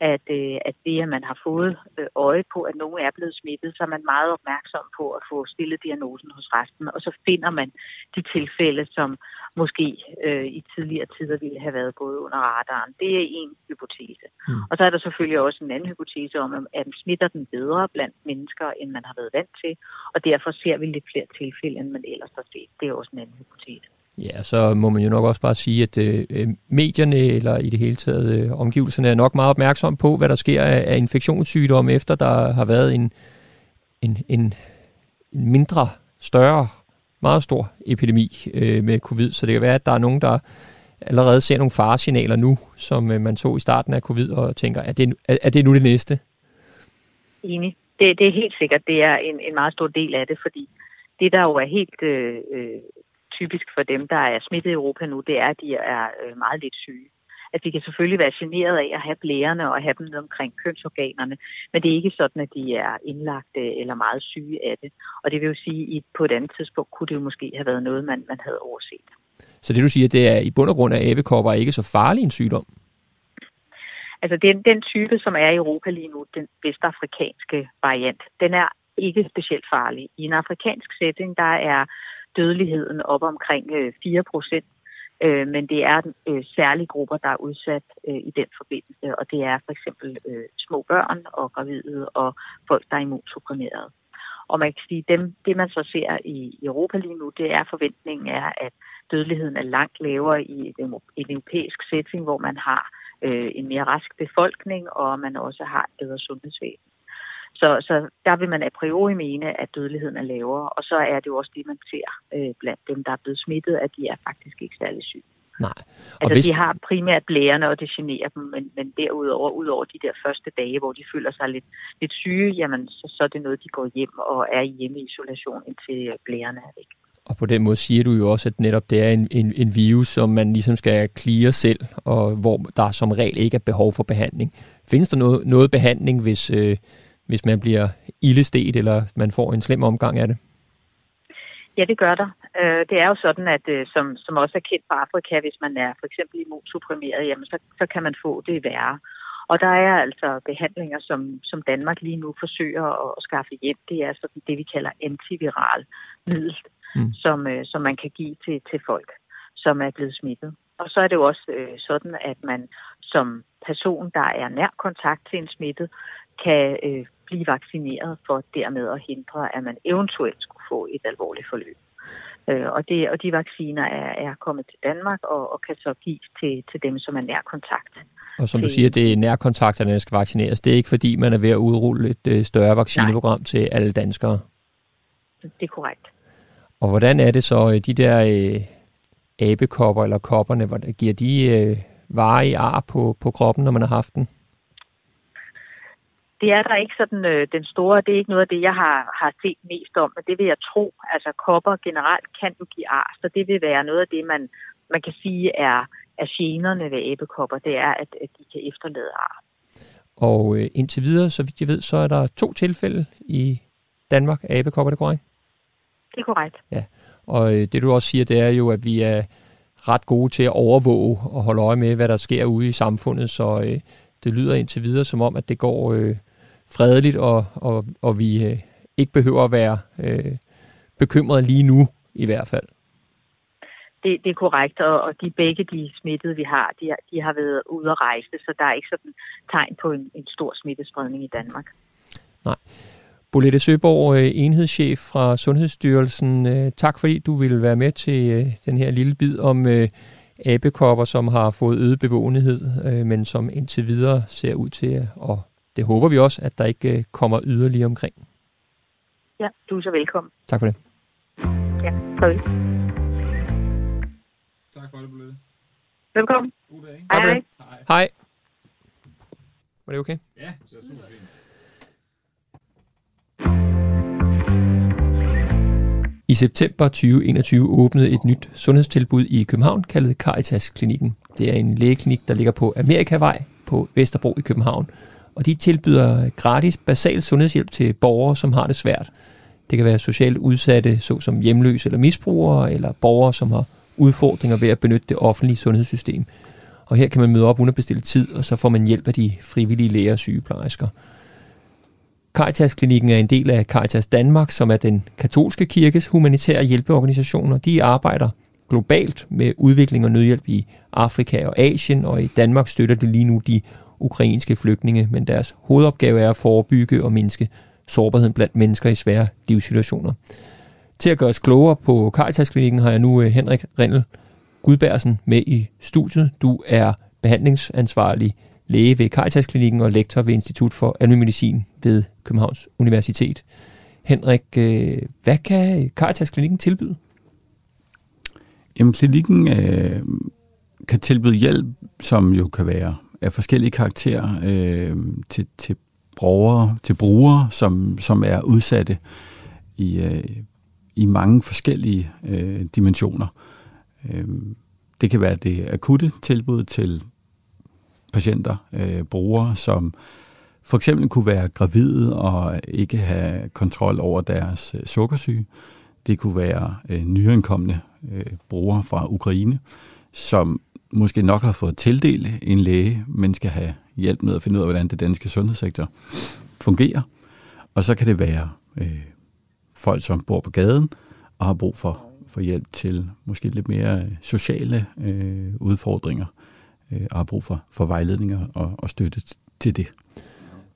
[SPEAKER 3] at, øh, at det, at man har fået øh, øje på, at nogen er blevet smittet, så er man meget opmærksom på at få stillet diagnosen hos resten, og så finder man de tilfælde, som måske øh, i tidligere tider ville have været gået under radaren. Det er en hypotese. Mm. Og så er der selvfølgelig også en anden hypotese om, at smitter den bedre blandt mennesker, end man har været vant til, og derfor ser vi lidt flere tilfælde, end man ellers har set. Det er også en anden hypotese.
[SPEAKER 1] Ja, så må man jo nok også bare sige, at øh, øh, medierne eller i det hele taget øh, omgivelserne er nok meget opmærksom på, hvad der sker af, af infektionssygdomme, efter der har været en, en, en mindre, større, meget stor epidemi øh, med covid. Så det kan være, at der er nogen, der allerede ser nogle faresignaler nu, som øh, man så i starten af covid, og tænker, er det, er, er det nu det næste?
[SPEAKER 3] Enig. Det, det er helt sikkert, det er en, en meget stor del af det, fordi det, der jo er helt øh, øh typisk for dem, der er smittet i Europa nu, det er, at de er øh, meget lidt syge at de kan selvfølgelig være generet af at have blærerne og have dem ned omkring kønsorganerne, men det er ikke sådan, at de er indlagte eller meget syge af det. Og det vil jo sige, at på et andet tidspunkt kunne det jo måske have været noget, man, man havde overset.
[SPEAKER 1] Så det du siger, det er i bund og grund, at abekopper er ikke så farlig en sygdom?
[SPEAKER 3] Altså den, den type, som er i Europa lige nu, den vestafrikanske variant, den er ikke specielt farlig. I en afrikansk setting, der er dødeligheden op omkring 4 øh, procent, øh, men det er øh, særlige grupper, der er udsat øh, i den forbindelse, og det er for eksempel øh, små børn og gravide og folk, der er immunsupprimerede. Og man kan sige, dem, det man så ser i Europa lige nu, det er forventningen er, at dødeligheden er langt lavere i et europæisk setting, hvor man har øh, en mere rask befolkning, og man også har et bedre sundhedsvæsen. Så, så der vil man a priori mene, at dødeligheden er lavere, og så er det jo også det, man ser øh, blandt dem, der er blevet smittet, at de er faktisk ikke særlig syge.
[SPEAKER 1] Nej.
[SPEAKER 3] Og altså, hvis... de har primært blærerne, og det generer dem, men, men derudover, udover de der første dage, hvor de føler sig lidt, lidt syge, jamen, så, så er det noget, de går hjem og er i hjemmeisolation, indtil blærerne er væk.
[SPEAKER 1] Og på den måde siger du jo også, at netop det er en, en, en virus, som man ligesom skal klire selv, og hvor der som regel ikke er behov for behandling. Findes der noget, noget behandling, hvis, øh, hvis man bliver ildestet, eller man får en slem omgang af det?
[SPEAKER 3] Ja, det gør der. Øh, det er jo sådan, at øh, som, som også er kendt på Afrika, hvis man er for eksempel immunsupprimeret, jamen så, så kan man få det værre. Og der er altså behandlinger, som, som Danmark lige nu forsøger at, at skaffe hjem. Det er sådan det, vi kalder antiviral middel, mm. som, øh, som man kan give til, til folk, som er blevet smittet. Og så er det jo også øh, sådan, at man som person, der er nær kontakt til en smittet, kan øh, blive vaccineret for dermed at hindre, at man eventuelt skulle få et alvorligt forløb. Øh, og, det, og de vacciner er, er kommet til Danmark og, og kan så gives til, til dem, som er nær kontakt.
[SPEAKER 1] Og som du siger, det er nærkontakterne, der skal vaccineres. Det er ikke fordi, man er ved at udrulle et øh, større vaccineprogram Nej. til alle danskere?
[SPEAKER 3] Det er korrekt.
[SPEAKER 1] Og hvordan er det så, øh, de der øh, abekopper eller kopperne, hvor giver de øh, varer ar på, på kroppen, når man har haft den?
[SPEAKER 3] Det er der ikke sådan øh, den store, det er ikke noget af det, jeg har, har set mest om, men det vil jeg tro. Altså kopper generelt kan jo give ar, så det vil være noget af det, man, man kan sige er, er generne ved æbekopper, det er, at, at de kan efterlade ar.
[SPEAKER 1] Og øh, indtil videre, så vidt jeg ved, så er der to tilfælde i Danmark af æbekopper, det korrekt?
[SPEAKER 3] Det er korrekt.
[SPEAKER 1] Ja, og øh, det du også siger, det er jo, at vi er ret gode til at overvåge og holde øje med, hvad der sker ude i samfundet, så øh, det lyder indtil videre som om, at det går øh, fredeligt, og, og, og vi øh, ikke behøver at være øh, bekymret lige nu i hvert fald.
[SPEAKER 3] Det, det er korrekt, og, og de begge de smittede, vi har, de, de har været ude at rejse, så der er ikke sådan tegn på en, en stor smittespredning i Danmark.
[SPEAKER 1] Nej. Bolette Søborg, øh, enhedschef fra Sundhedsstyrelsen. Øh, tak fordi du ville være med til øh, den her lille bid om abekopper, som har fået øget bevågenhed, men som indtil videre ser ud til, og det håber vi også, at der ikke kommer yderligere omkring.
[SPEAKER 3] Ja, du er så velkommen.
[SPEAKER 1] Tak for det.
[SPEAKER 3] Ja, farvel.
[SPEAKER 4] Tak for det, Bolette.
[SPEAKER 3] Velkommen.
[SPEAKER 4] God dag.
[SPEAKER 1] Tak for det. Hej. Hej. Var det okay?
[SPEAKER 4] Ja, det er super fint.
[SPEAKER 1] I september 2021 åbnede et nyt sundhedstilbud i København, kaldet Caritas Klinikken. Det er en lægeklinik, der ligger på Amerikavej på Vesterbro i København. Og de tilbyder gratis basal sundhedshjælp til borgere, som har det svært. Det kan være socialt udsatte, såsom hjemløse eller misbrugere, eller borgere, som har udfordringer ved at benytte det offentlige sundhedssystem. Og her kan man møde op uden at bestille tid, og så får man hjælp af de frivillige læger og sygeplejersker. Caritas-klinikken er en del af Caritas Danmark, som er den katolske kirkes humanitære hjælpeorganisation, og de arbejder globalt med udvikling og nødhjælp i Afrika og Asien, og i Danmark støtter det lige nu de ukrainske flygtninge, men deres hovedopgave er at forebygge og mindske sårbarheden blandt mennesker i svære livssituationer. Til at gøre os klogere på Caritas-klinikken har jeg nu øh, Henrik Rindel Gudbærsen med i studiet. Du er behandlingsansvarlig læge ved Caritas-klinikken og lektor ved Institut for Almen Medicin ved Københavns Universitet. Henrik, øh, hvad kan Caritas-klinikken tilbyde?
[SPEAKER 5] Jamen, klinikken øh, kan tilbyde hjælp, som jo kan være af forskellige karakterer øh, til, til brugere, til brugere, som, som er udsatte i, øh, i mange forskellige øh, dimensioner. Øh, det kan være det akutte tilbud til patienter, øh, brugere, som for eksempel kunne være gravide og ikke have kontrol over deres øh, sukkersyge. Det kunne være øh, nyankomne øh, brugere fra Ukraine, som måske nok har fået tildelt en læge, men skal have hjælp med at finde ud af, hvordan det danske sundhedssektor fungerer. Og så kan det være øh, folk, som bor på gaden og har brug for, for hjælp til måske lidt mere sociale øh, udfordringer øh, og har brug for, for vejledninger og, og støtte til det.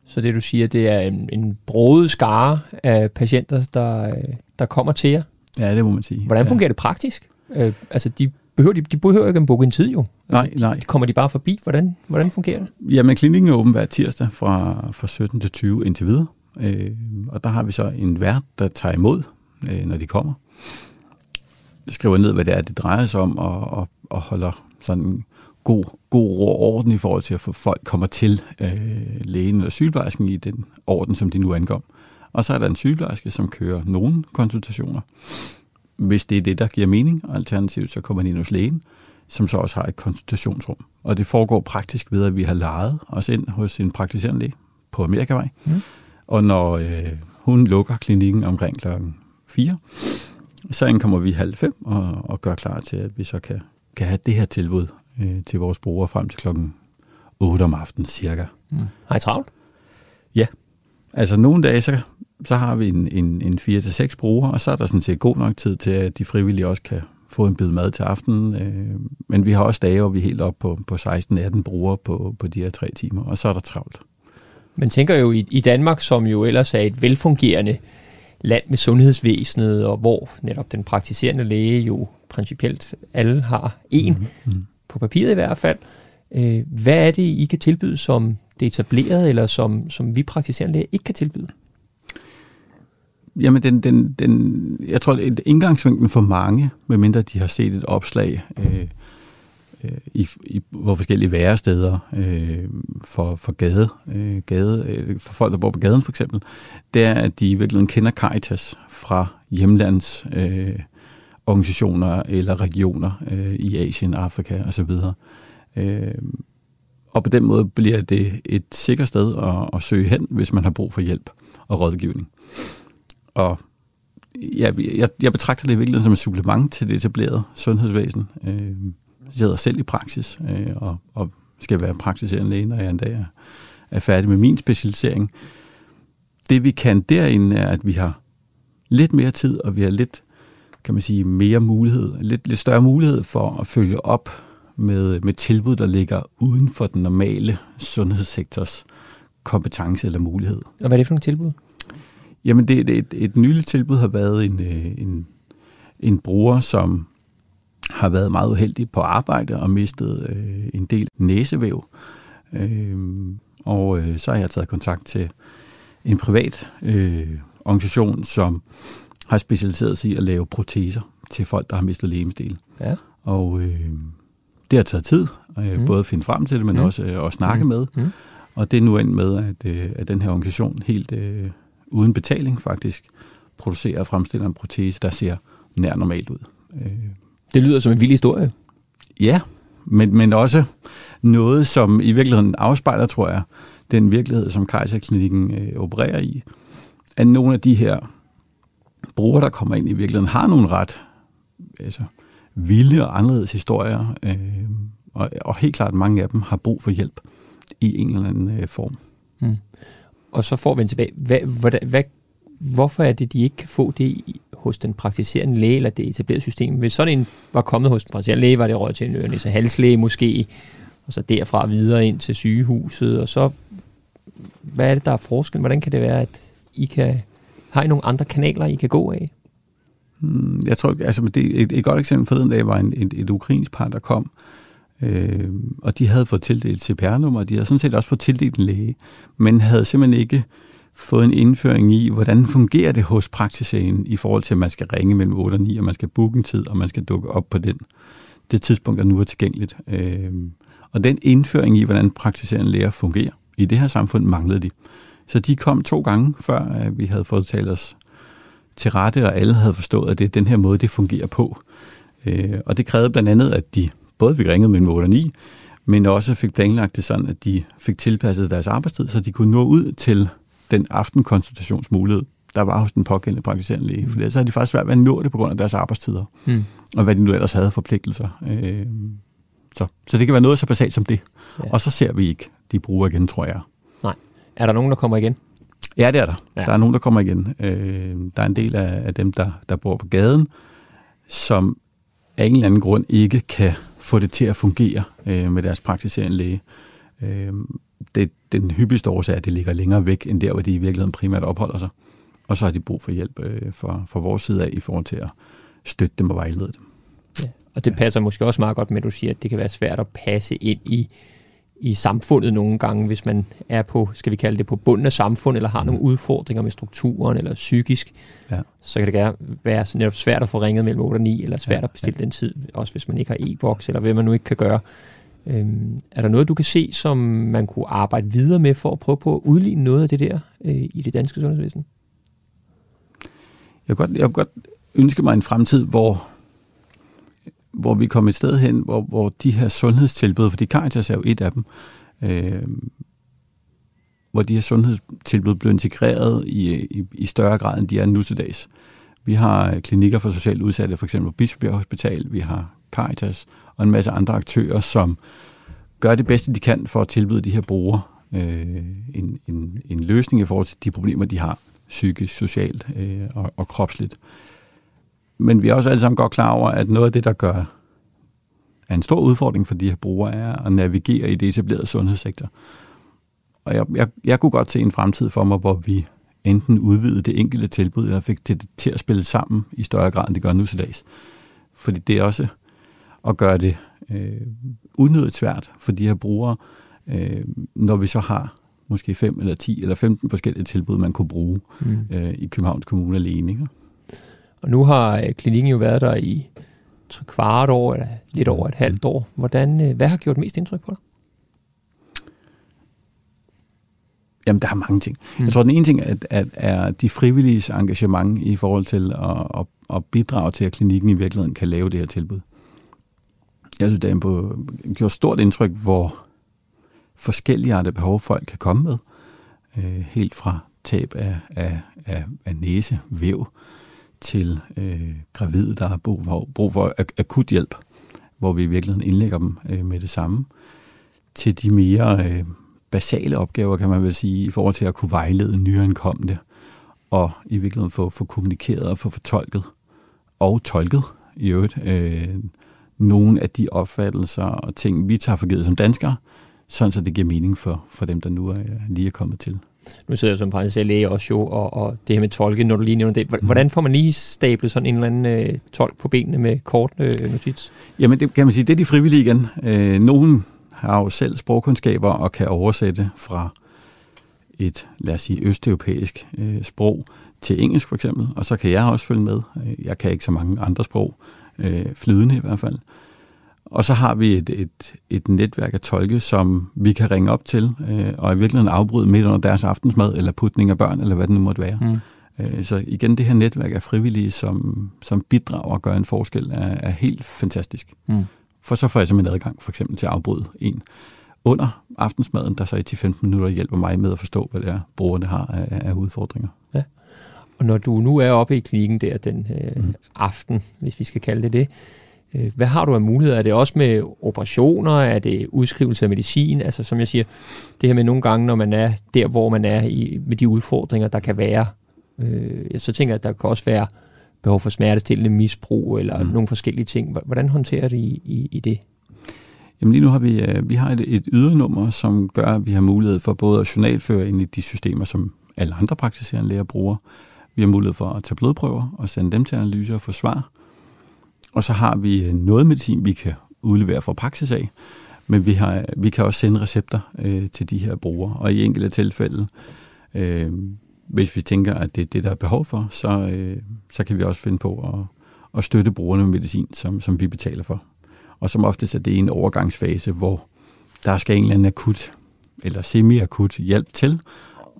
[SPEAKER 1] Så det du siger, det er en, en broet skare af patienter, der, der kommer til jer?
[SPEAKER 5] Ja, det må man sige.
[SPEAKER 1] Hvordan fungerer ja. det praktisk? Øh, altså, de behøver, de, de behøver ikke at booke en tid jo.
[SPEAKER 5] Nej, nej.
[SPEAKER 1] De, kommer de bare forbi? Hvordan, hvordan fungerer det?
[SPEAKER 5] Jamen, klinikken er åben hver tirsdag fra, fra 17 til 20 indtil videre. Øh, og der har vi så en vært, der tager imod, øh, når de kommer. Skriver ned, hvad det er, det drejer sig om, og, og, og holder sådan god, god ro og orden i forhold til at få folk kommer til øh, lægen eller sygeplejersken i den orden, som de nu ankom. Og så er der en sygeplejerske, som kører nogle konsultationer, hvis det er det, der giver mening. Alternativt så kommer man ind hos lægen, som så også har et konsultationsrum. Og det foregår praktisk ved, at vi har lejet os ind hos en praktiserende læge på Amerikavej. Mm. Og når øh, hun lukker klinikken omkring klokken 4, så indkommer vi halv fem og, og gør klar til, at vi så kan, kan have det her tilbud øh, til vores brugere frem til klokken 8 om aftenen cirka.
[SPEAKER 1] Mm. Har I travlt?
[SPEAKER 5] Ja. Altså nogle dage, så, så har vi en, en, en 4-6 brugere, og så er der sådan set god nok tid til, at de frivillige også kan få en bid mad til aftenen. Øh, men vi har også dage, hvor vi er helt op på, på 16-18 brugere på, på de her tre timer, og så er der travlt.
[SPEAKER 1] Man tænker jo i, i Danmark, som jo ellers er et velfungerende land med sundhedsvæsenet, og hvor netop den praktiserende læge jo principielt alle har en, mm-hmm. på papiret i hvert fald. Øh, hvad er det, I kan tilbyde, som det etablerede, eller som, som vi praktiserende læger ikke kan tilbyde?
[SPEAKER 5] Jamen, den, den, den, jeg tror, at indgangsvinklen for mange, medmindre de har set et opslag øh, øh, i, i, hvor forskellige væresteder øh, for, for gade, øh, gade øh, for folk, der bor på gaden for eksempel, det er, at de i virkeligheden kender Caritas fra hjemlands øh, organisationer eller regioner øh, i Asien, Afrika osv. Øh, og på den måde bliver det et sikkert sted at, at søge hen, hvis man har brug for hjælp og rådgivning. Og jeg, jeg, jeg betragter det i virkeligheden som et supplement til det etablerede sundhedsvæsen. Øh, jeg sidder selv i praksis øh, og, og skal være praktiserende læge, når jeg en dag er, er færdig med min specialisering. Det vi kan derinde er, at vi har lidt mere tid, og vi har lidt, kan man sige, mere mulighed, lidt, lidt større mulighed for at følge op med, med tilbud, der ligger uden for den normale sundhedssektors kompetence eller mulighed.
[SPEAKER 1] Og hvad er det for nogle tilbud?
[SPEAKER 5] Jamen, det, det, et, et nyligt tilbud har været en, øh, en, en bruger, som har været meget uheldig på arbejde og mistet øh, en del næsevæv. Øh, og øh, så har jeg taget kontakt til en privat øh, organisation, som har specialiseret sig i at lave proteser til folk, der har mistet lemestil.
[SPEAKER 1] Ja.
[SPEAKER 5] Og øh, det har taget tid, øh, mm. både at finde frem til det, men mm. også øh, at snakke mm. med. Mm. Og det er nu endt med, at, øh, at den her organisation helt øh, uden betaling faktisk producerer og fremstiller en protese, der ser nær normalt ud. Øh,
[SPEAKER 1] det lyder som en vild historie.
[SPEAKER 5] Ja, men, men også noget, som i virkeligheden afspejler, tror jeg, den virkelighed, som Kaiserklinikken øh, opererer i. At nogle af de her brugere, der kommer ind i virkeligheden, har nogle ret altså, vilde og anderledes historier, øh, og, og helt klart mange af dem har brug for hjælp i en eller anden øh, form.
[SPEAKER 1] Hmm. Og så får vi en tilbage. Hvad, hvad, hvad, hvorfor er det, de ikke kan få det hos den praktiserende læge eller det etablerede system. Hvis sådan en var kommet hos den praktiserende læge, var det råd til en øh, ørnis- og halslæge måske, og så derfra videre ind til sygehuset, og så, hvad er det, der er forskel? Hvordan kan det være, at I kan, har I nogle andre kanaler, I kan gå af?
[SPEAKER 5] Hmm, jeg tror, altså det, et, et godt eksempel for den dag var en, et, et ukrainsk par, der kom, øh, Øh, og de havde fået tildelt CPR-nummer, og de havde sådan set også fået tildelt en læge, men havde simpelthen ikke fået en indføring i, hvordan fungerer det hos praksisægen i forhold til, at man skal ringe mellem 8 og 9, og man skal booke en tid, og man skal dukke op på den, det tidspunkt, der nu er tilgængeligt. Øh, og den indføring i, hvordan praktiserende læger fungerer i det her samfund, manglede de. Så de kom to gange, før at vi havde fået talt os til rette, og alle havde forstået, at det er den her måde, det fungerer på. Øh, og det krævede blandt andet, at de både vi ringede mellem 8 og 9, men også fik planlagt det sådan, at de fik tilpasset deres arbejdstid, så de kunne nå ud til den aftenkonsultationsmulighed, der var hos den pågældende praktiserende læge. Mm. For ellers havde de faktisk svært ved at nå det på grund af deres arbejdstider,
[SPEAKER 1] Mm.
[SPEAKER 5] og hvad de nu ellers havde forpligtelser. Øh, så, så det kan være noget så basalt som det.
[SPEAKER 1] Ja.
[SPEAKER 5] Og så ser vi ikke de bruger igen, tror jeg.
[SPEAKER 1] Er der nogen, der kommer igen?
[SPEAKER 5] Ja, det er der.
[SPEAKER 1] Ja.
[SPEAKER 5] Der er nogen, der kommer igen. Øh, der er en del af, af dem, der, der bor på gaden, som af en eller anden grund ikke kan få det til at fungere øh, med deres praktiserende læge. Øh, det, den hyppigste årsag er, at det ligger længere væk, end der, hvor de i virkeligheden primært opholder sig. Og så har de brug for hjælp øh, fra, fra vores side af, i forhold til at støtte dem og vejlede dem.
[SPEAKER 1] Og det passer måske også meget godt med, at du siger, at det kan være svært at passe ind i, i samfundet nogle gange, hvis man er på, skal vi kalde det, på bunden af samfundet, eller har nogle udfordringer med strukturen, eller psykisk,
[SPEAKER 5] Ja.
[SPEAKER 1] så kan det gerne være netop svært at få ringet mellem 8 og 9, eller svært
[SPEAKER 5] Ja,
[SPEAKER 1] at bestille den tid, også hvis man ikke har e-boks, eller hvad man nu ikke kan gøre. Øhm, er der noget, du kan se, som man kunne arbejde videre med, for at prøve på at udligne noget af det der øh, i det danske sundhedsvæsen?
[SPEAKER 5] Jeg kunne godt, jeg kunne godt ønske mig en fremtid, hvor, hvor vi kommer et sted hen, hvor, hvor de her sundhedstilbud, fordi Caritas er jo et af dem, øh, hvor de her sundhedstilbud bliver integreret i, i, i større grad, end de er nu til dags. Vi har øh, klinikker for socialt udsatte, for eksempel Bispebjerg Hospital, vi har Caritas og en masse andre aktører, som gør det bedste, de kan for at tilbyde de her brugere øh, en, en, en løsning i forhold til de problemer, de har psykisk, socialt øh, og, og kropsligt. Men vi er også alle sammen godt klar over, at noget af det, der gør er en stor udfordring for de her brugere, er at navigere i det etablerede sundhedssektor. Og jeg, jeg, jeg kunne godt se en fremtid for mig, hvor vi enten udvidede det enkelte tilbud, eller fik det til at spille sammen i større grad, end det gør nu til dags. Fordi det er også at gøre det øh, unødigt svært for de her brugere, øh, når vi så har måske 5 eller 10 eller 15 forskellige tilbud, man kunne bruge
[SPEAKER 1] Mm.
[SPEAKER 5] øh, i Københavns Kommune alene. Ikke?
[SPEAKER 1] Og nu har øh, klinikken jo været der i tre kvart år, eller lidt over et halvt år. Hvordan, øh, hvad har gjort mest indtryk på dig?
[SPEAKER 5] Jamen, der er mange ting.
[SPEAKER 1] Mm.
[SPEAKER 5] Mm. Jeg tror, den ene ting er, er, er de frivilliges engagement i forhold til at, at, at bidrage til, at klinikken i virkeligheden kan lave det her tilbud. Jeg synes, det er på, gjort stort indtryk, hvor forskellige arter behov folk kan komme med. Øh, helt fra tab af, af, af, af næse, væv, til øh, gravide, der har brug for, brug for ak- akut hjælp, hvor vi i virkeligheden indlægger dem øh, med det samme, til de mere øh, basale opgaver, kan man vel sige, i forhold til at kunne vejlede nyankomne, og i virkeligheden få, få kommunikeret og få fortolket, og tolket i øvrigt, øh, nogle af de opfattelser og ting, vi tager for givet som danskere, sådan så det giver mening for, for dem, der nu er, lige er kommet til.
[SPEAKER 1] Nu sidder jeg som praktiserende læge også jo, og, og det her med tolke, når du lige nævner det. Hvordan får man lige stablet sådan en eller anden øh, tolk på benene med kort øh, notits?
[SPEAKER 5] Jamen, det kan man sige, det er de frivillige igen. Øh, nogen har jo selv sprogkundskaber og kan oversætte fra et, lad os sige, østeuropæisk øh, sprog til engelsk for eksempel, og så kan jeg også følge med. Øh, Jeg kan ikke så mange andre sprog, øh, flydende i hvert fald. Og så har vi et, et, et netværk af tolke, som vi kan ringe op til, øh, og i virkeligheden afbryde midt under deres aftensmad, eller putning af børn, eller hvad det nu måtte være.
[SPEAKER 1] Mm.
[SPEAKER 5] Øh, Så igen, det her netværk af frivillige, som, som bidrager og gør en forskel, er, er helt fantastisk.
[SPEAKER 1] Mm.
[SPEAKER 5] For så får jeg simpelthen adgang for eksempel til at afbryde en under aftensmaden, der så i 10-15 minutter hjælper mig med at forstå, hvad det er, brugerne har af, af udfordringer.
[SPEAKER 1] Og når du nu er oppe i klinikken der den øh,
[SPEAKER 5] Mm.
[SPEAKER 1] aften, hvis vi skal kalde det det, hvad har du af muligheder? Er det også med operationer? Er det udskrivelse af medicin? Altså som jeg siger, det her med nogle gange, når man er der, hvor man er i, med de udfordringer, der kan være, øh, så tænker jeg, at der kan også være behov for smertestillende misbrug eller mm. Nogle forskellige ting. Hvordan håndterer du i, i, i det?
[SPEAKER 5] Jamen lige nu har vi, øh, vi har et, et ydernummer, som gør, at vi har mulighed for både at journalføre ind i de systemer, som alle andre praktiserende læger bruger. Vi har mulighed for at tage blodprøver og sende dem til analyse og få svar. Og så har vi øh, noget medicin, vi kan udlevere fra praksis af, men vi, har, vi kan også sende recepter øh, til de her brugere. Og i enkelte tilfælde, øh, hvis vi tænker, at det er det, der er behov for, så, øh, så kan vi også finde på at, at støtte brugerne med medicin, som, som vi betaler for. Og som oftest er det en overgangsfase, hvor der skal en eller anden akut eller semi-akut hjælp til,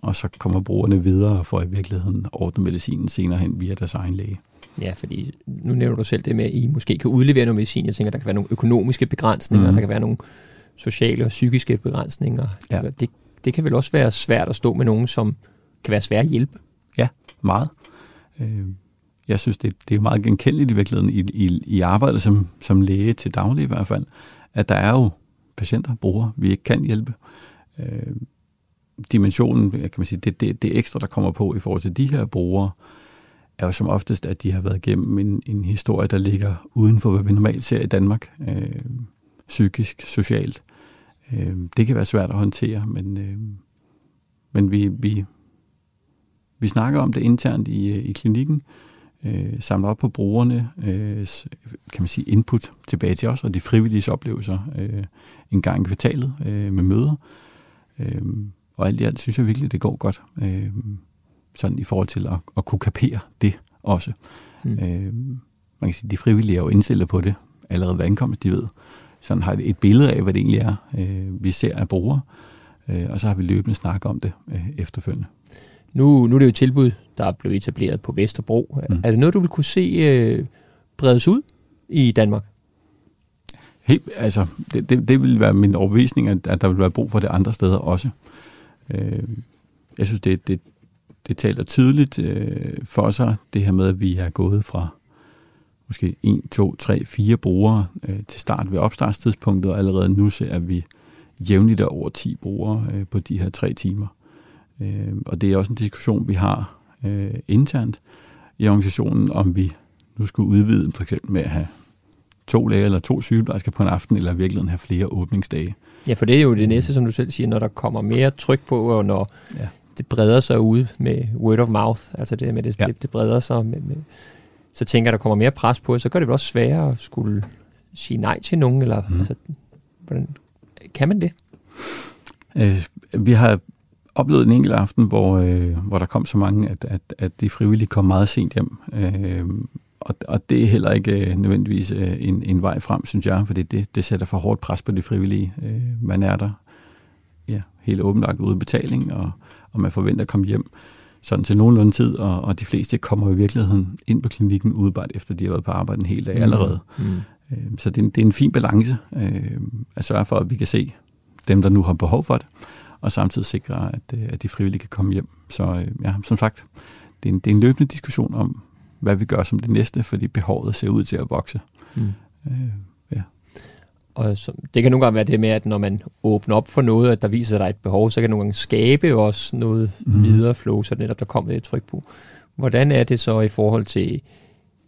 [SPEAKER 5] og så kommer brugerne videre for i virkeligheden ordne medicinen senere hen via deres egen læge.
[SPEAKER 1] Ja, fordi nu nævner du selv det med, at I måske kan udlevere noget medicin. Jeg tænker, der kan være nogle økonomiske begrænsninger, mm. Der kan være nogle sociale og psykiske begrænsninger.
[SPEAKER 5] Ja.
[SPEAKER 1] Det, det kan vel også være svært at stå med nogen, som kan være svært at hjælpe.
[SPEAKER 5] Ja, meget. Øh, jeg synes, det, det er meget genkendeligt i virkeligheden i, i, i arbejdet som, som læge til daglig i hvert fald, at der er jo patienter, brugere, vi ikke kan hjælpe. Øh, dimensionen, kan man sige, det, det, det ekstra, der kommer på i forhold til de her brugere, er jo som oftest, at de har været igennem en, en historie, der ligger uden for, hvad vi normalt ser i Danmark. Øh, psykisk, socialt. Øh, det kan være svært at håndtere, men, øh, men vi, vi, vi snakker om det internt i, i klinikken, øh, samler op på brugerne, øh, kan man sige input tilbage til os, og de frivillige oplevelser øh, en gang i kvartalet øh, med møder. Øh, og alt i alt synes jeg virkelig, det går godt. Øh, sådan i forhold til at, at kunne kapere det også. Mm. Øh, man kan sige, de frivillige er jo indstillet på det allerede ved ankomst, de ved. Sådan har et billede af, hvad det egentlig er, øh, vi ser af brugere, øh, og så har vi løbende snak om det øh, efterfølgende.
[SPEAKER 1] Nu, nu er det jo et tilbud, der er blevet etableret på Vesterbro. Mm. Er det noget, du vil kunne se øh, bredes ud i Danmark?
[SPEAKER 5] Helt, altså, det, det, det vil være min overbevisning, at, at der vil være brug for det andre steder også. Øh, jeg synes, det, det, det taler tydeligt øh, for sig, det her med, at vi er gået fra måske 1, 2, 3, 4 brugere øh, til start ved opstartstidspunktet, og allerede nu ser vi jævnligt over 10 brugere øh, på de her tre timer. Øh, og det er også en diskussion, vi har øh, internt i organisationen, om vi nu skulle udvide for eksempel med at have to læger eller to sygeplejersker på en aften, eller i virkeligheden have flere åbningsdage.
[SPEAKER 1] Ja, for det er jo det næste, som du selv siger, når der kommer mere tryk på, og når ja. Det breder sig ud med word of mouth, altså det med, det, ja. det, det breder sig med, med, så tænker jeg, der kommer mere pres på, så gør det vel også sværere at skulle sige nej til nogen, eller mm. altså, hvordan, kan man det?
[SPEAKER 5] Øh, vi har oplevet en enkelt aften, hvor, øh, hvor der kom så mange, at, at, at de frivillige kom meget sent hjem. Øh, og, og det er heller ikke øh, nødvendigvis øh, en, en vej frem, synes jeg, fordi det, det sætter for hårdt pres på de frivillige. Øh, man er der ja, helt åbenlagt uden betaling, og, og man forventer at komme hjem sådan til nogenlunde tid, og, og de fleste kommer i virkeligheden ind på klinikken udebart, efter de har været på arbejde en hel dag mm. allerede. Mm. Øh, så det er, en, det er en fin balance øh, at sørge for, at vi kan se dem, der nu har behov for det, og samtidig sikre, at, øh, at de frivillige kan komme hjem. Så øh, ja, som sagt, det er, en, det er en løbende diskussion om, hvad vi gør som det næste, fordi behovet ser ud til at vokse. Mm. Øh.
[SPEAKER 1] Og så, det kan nogle gange være det med, at når man åbner op for noget, at der viser sig, et behov, så kan det nogle gange skabe også noget mm. videre flow, så netop der kommer et tryk på. Hvordan er det så i forhold til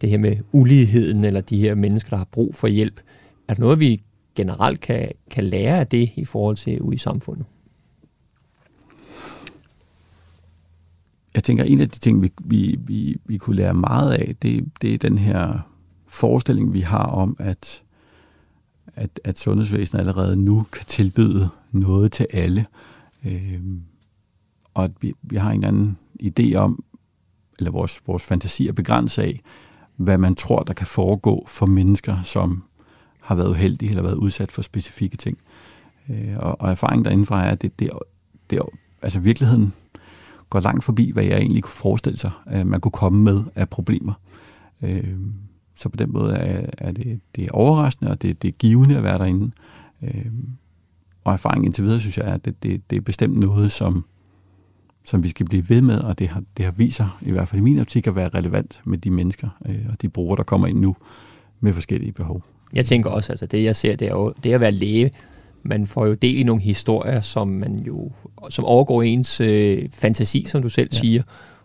[SPEAKER 1] det her med uligheden, eller de her mennesker, der har brug for hjælp? Er det noget, vi generelt kan, kan lære af det i forhold til ude i samfundet?
[SPEAKER 5] jeg tænker, en af de ting, vi, vi, vi, vi kunne lære meget af, det, det er den her forestilling, vi har om, at, at, at sundhedsvæsenet allerede nu kan tilbyde noget til alle. Øh, og at vi, vi har en anden idé om, eller vores, vores fantasi er begrænset af, hvad man tror, der kan foregå for mennesker, som har været uheldige eller været udsat for specifikke ting. Øh, og, og erfaringen derindefra er, at det, det, det, altså virkeligheden går langt forbi, hvad jeg egentlig kunne forestille sig, at man kunne komme med af problemer. Øh, så på den måde er, er det, det er overraskende, og det, det er givende at være derinde. Øh, og erfaringen indtil videre, synes jeg, er, at det, det, det er bestemt noget, som, som vi skal blive ved med, og det har, det har sig, i hvert fald i min optik, at være relevant med de mennesker øh, og de brugere, der kommer ind nu med forskellige behov.
[SPEAKER 1] Jeg tænker også, altså det jeg ser, det er jo det at være læge, man får jo del i nogle historier, som man jo som overgår ens øh, fantasi, som du selv ja. siger.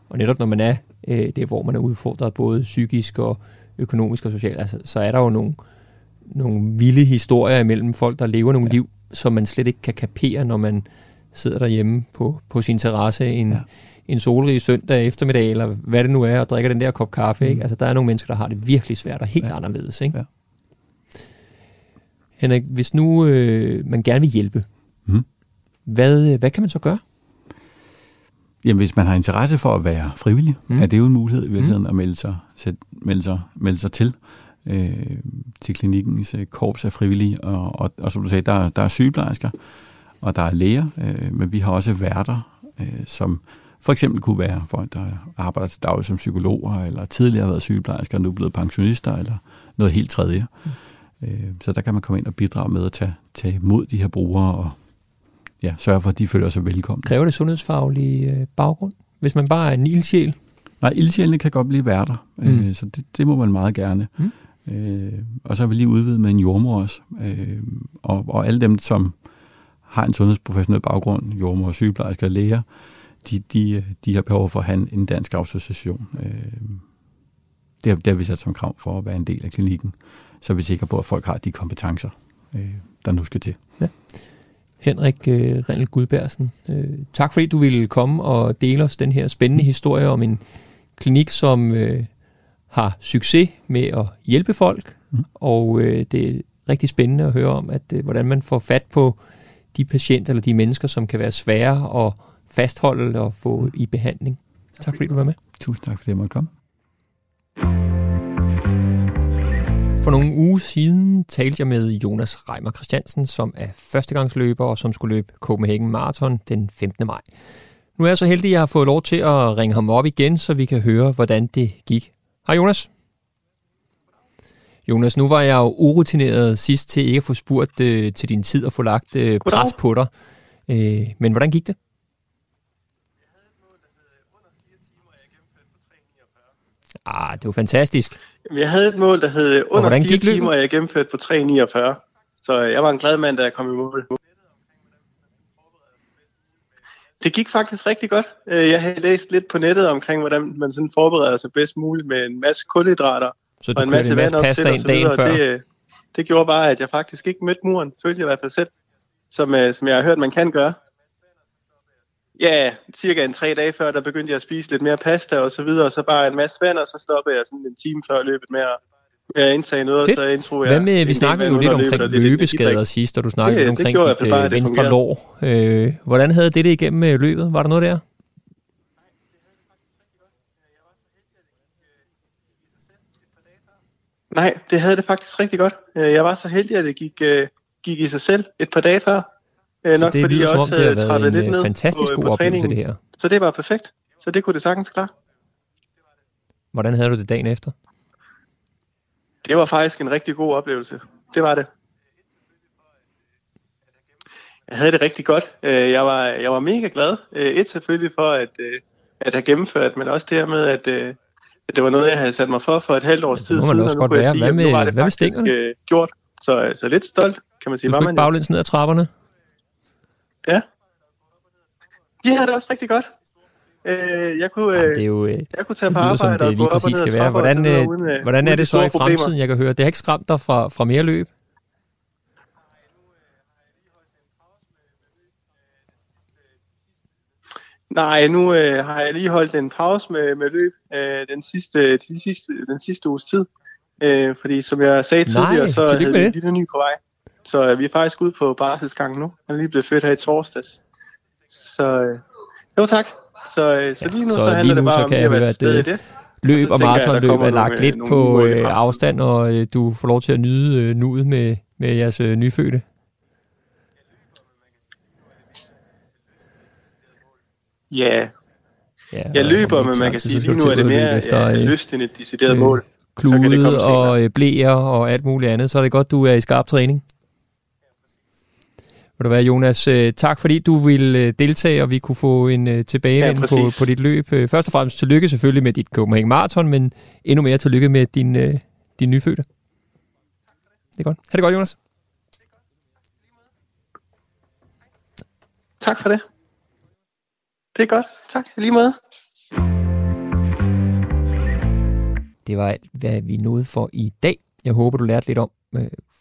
[SPEAKER 1] Og netop når man er øh, det, hvor man er udfordret både psykisk og økonomisk og socialt, altså, så er der jo nogle, nogle vilde historier imellem folk, der lever nogle ja. liv, som man slet ikke kan kapere, når man sidder derhjemme på, på sin terrasse en, ja. en solrig søndag eftermiddag, eller hvad det nu er, og drikker den der kop kaffe. Mm. Ikke? Altså, der er nogle mennesker, der har det virkelig svært og helt ja. anderledes. Ikke? Ja. Henrik, hvis nu øh, man gerne vil hjælpe, mm. hvad, hvad kan man så gøre?
[SPEAKER 5] Jamen, hvis man har interesse for at være frivillig, mm. er det jo en mulighed i virkeligheden mm. at melde sig, sæt, melde sig, melde sig til øh, til klinikkens øh, korps af frivillige. Og, og, og som du sagde, der, der er sygeplejersker, og der er læger, øh, men vi har også værter, øh, som for eksempel kunne være folk, der arbejder til daglig som psykologer, eller tidligere har været sygeplejersker og nu er blevet pensionister, eller noget helt tredje. Mm. Øh, så der kan man komme ind og bidrage med at tage, tage imod de her brugere og ja, sørge for, at de føler sig velkomne.
[SPEAKER 1] Kræver det sundhedsfaglig øh, baggrund? Hvis man bare er en ildsjæl?
[SPEAKER 5] Nej, ildsjælene kan godt blive værter, mm. øh, så det, det må man meget gerne. Mm. Øh, og så har vi lige udvidet med en jordmor også. Øh, og, og alle dem, som har en sundhedsprofessionel baggrund, jordmor, sygeplejersker og læger, de, de, de har behov for at have en dansk autorisation. Øh, det, har, det har vi sat som krav for at være en del af klinikken, så vi er sikre på, at folk har de kompetencer, øh, der nu skal til. Ja.
[SPEAKER 1] Henrik øh, Rindel Gudbærsen, øh, tak fordi du ville komme og dele os den her spændende historie om en klinik, som øh, har succes med at hjælpe folk, mm. og øh, det er rigtig spændende at høre om, at øh, hvordan man får fat på de patienter eller de mennesker, som kan være svære at fastholde og få mm. i behandling. Tak fordi du var med.
[SPEAKER 5] Tusind tak fordi jeg måtte komme.
[SPEAKER 1] For nogle uger siden talte jeg med Jonas Reimer Christiansen, som er førstegangsløber og som skulle løbe Copenhagen Marathon den 15. maj. Nu er jeg så heldig, at jeg har fået lov til at ringe ham op igen, så vi kan høre, hvordan det gik. Hej Jonas. Jonas, nu var jeg jo urutineret sidst til ikke at få spurgt øh, til din tid og få lagt øh, pres på dig. Øh, men hvordan gik det? Ah, det var fantastisk.
[SPEAKER 6] Jeg havde et mål, der hed under 4 timer, og jeg gennemførte på 3.49. Så jeg var en glad mand, da jeg kom i mål. Det gik faktisk rigtig godt. Øh, jeg havde læst lidt på nettet omkring, hvordan man sådan forbereder sig bedst muligt med en masse kulhydrater.
[SPEAKER 1] Så du og en masse, en masse pasta ind dagen før?
[SPEAKER 6] Det, øh, det gjorde bare, at jeg faktisk ikke mødte muren, følte jeg i hvert fald selv, som, øh, som jeg har hørt, man kan gøre. Ja, cirka en tre dage før, der begyndte jeg at spise lidt mere pasta og så videre, og så bare en masse vand, og så stoppede jeg sådan en time før løbet med at, at indtage noget, Fedt. så intro jeg...
[SPEAKER 1] Hvad med, vi snakkede jo lidt omkring løbeskader sidst, og du snakkede det, lidt omkring det dit bare, venstre lår. Øh, hvordan havde det det igennem øh, løbet? Var der noget der?
[SPEAKER 6] Nej, det havde det faktisk rigtig godt. Øh, jeg var så heldig, at det gik, gik i sig selv et par dage før.
[SPEAKER 1] Så nok det fordi jeg også havde trættet lidt ned fantastisk på, god på træningen. det her.
[SPEAKER 6] Så det var perfekt. Så det kunne det sagtens klare.
[SPEAKER 1] Hvordan havde du det dagen efter?
[SPEAKER 6] Det var faktisk en rigtig god oplevelse. Det var det. Jeg havde det rigtig godt. Øh, jeg var, jeg var mega glad. Øh, et selvfølgelig for at, øh, at have gennemført, men også det her med, at, at det var noget, jeg havde sat mig for for et halvt års tid
[SPEAKER 1] siden. Det må man også godt være. Sige, hvad med, hvad med
[SPEAKER 6] stingerne? Gjort. Så, så lidt stolt, kan man sige.
[SPEAKER 1] Du skulle baglæns ned ad trapperne?
[SPEAKER 6] Ja. De havde det også rigtig godt. Øh, jeg kunne,
[SPEAKER 1] Jamen, det er jo, øh,
[SPEAKER 6] jeg kunne tage på arbejde som
[SPEAKER 1] det lige præcis skal være. Hvordan, øh, uden, øh, hvordan er det så i fremtiden, problemer. jeg kan høre? Det har ikke skræmt dig fra, fra mere løb?
[SPEAKER 6] Nej, nu øh, har jeg lige holdt en pause med, med løb øh, den, sidste, de sidste, den sidste uges tid. Øh, fordi som jeg sagde tidligere, Nej, så havde vi en lille ny på vej. Så øh, vi er faktisk ude på barselsgangen nu. Han er lige blevet født her i torsdags. Så øh, jo tak. Så, øh, så lige nu ja, så, så handler lige nu, det bare om at være til det.
[SPEAKER 1] Løb og maratonløb er lagt nogle, lidt på øh, afstand, og øh, du får lov til at nyde øh, nuet med, med jeres øh, nyfødte.
[SPEAKER 6] Ja, ja jeg løber, men man kan sige, lige nu er det mere efter, ja, lyst end et decideret øh, mål.
[SPEAKER 1] Klude og øh, blæer og alt muligt andet, så er det godt, du er i skarp træning. Vil du være, Jonas, øh, tak fordi du ville øh, deltage, og vi kunne få en øh, tilbagevend ja, på, på dit løb. Først og fremmest tillykke selvfølgelig med dit Copenhagen Marathon, men endnu mere tillykke med din, din nyfødte. Det er godt. Ha' det godt, Jonas.
[SPEAKER 6] Tak for det. Det er godt. Tak. Lige måde.
[SPEAKER 1] Det var alt, hvad vi nåede for i dag. Jeg håber, du lærte lidt om,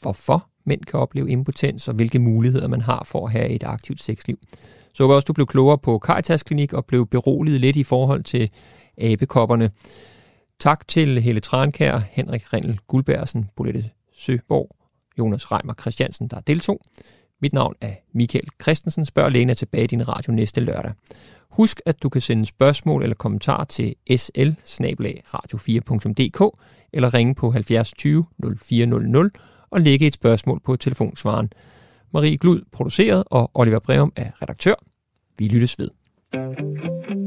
[SPEAKER 1] hvorfor mænd kan opleve impotens, og hvilke muligheder man har for at have et aktivt sexliv. Så håber jeg også, du blev klogere på Caritas Klinik og blev beroliget lidt i forhold til abekopperne. Tak til Helle Trankær, Henrik Rindel Guldbærsen, Bolette Søborg, Jonas Reimer Christiansen, der deltog. Mit navn er Michael Christensen. Spørg lægen er tilbage i din radio næste lørdag. Husk, at du kan sende spørgsmål eller kommentar til sl radio4.dk eller ringe på 70 20 0400 og lægge et spørgsmål på telefonsvaren. Marie Glud produceret, og Oliver Breum er redaktør. Vi lyttes ved. thank you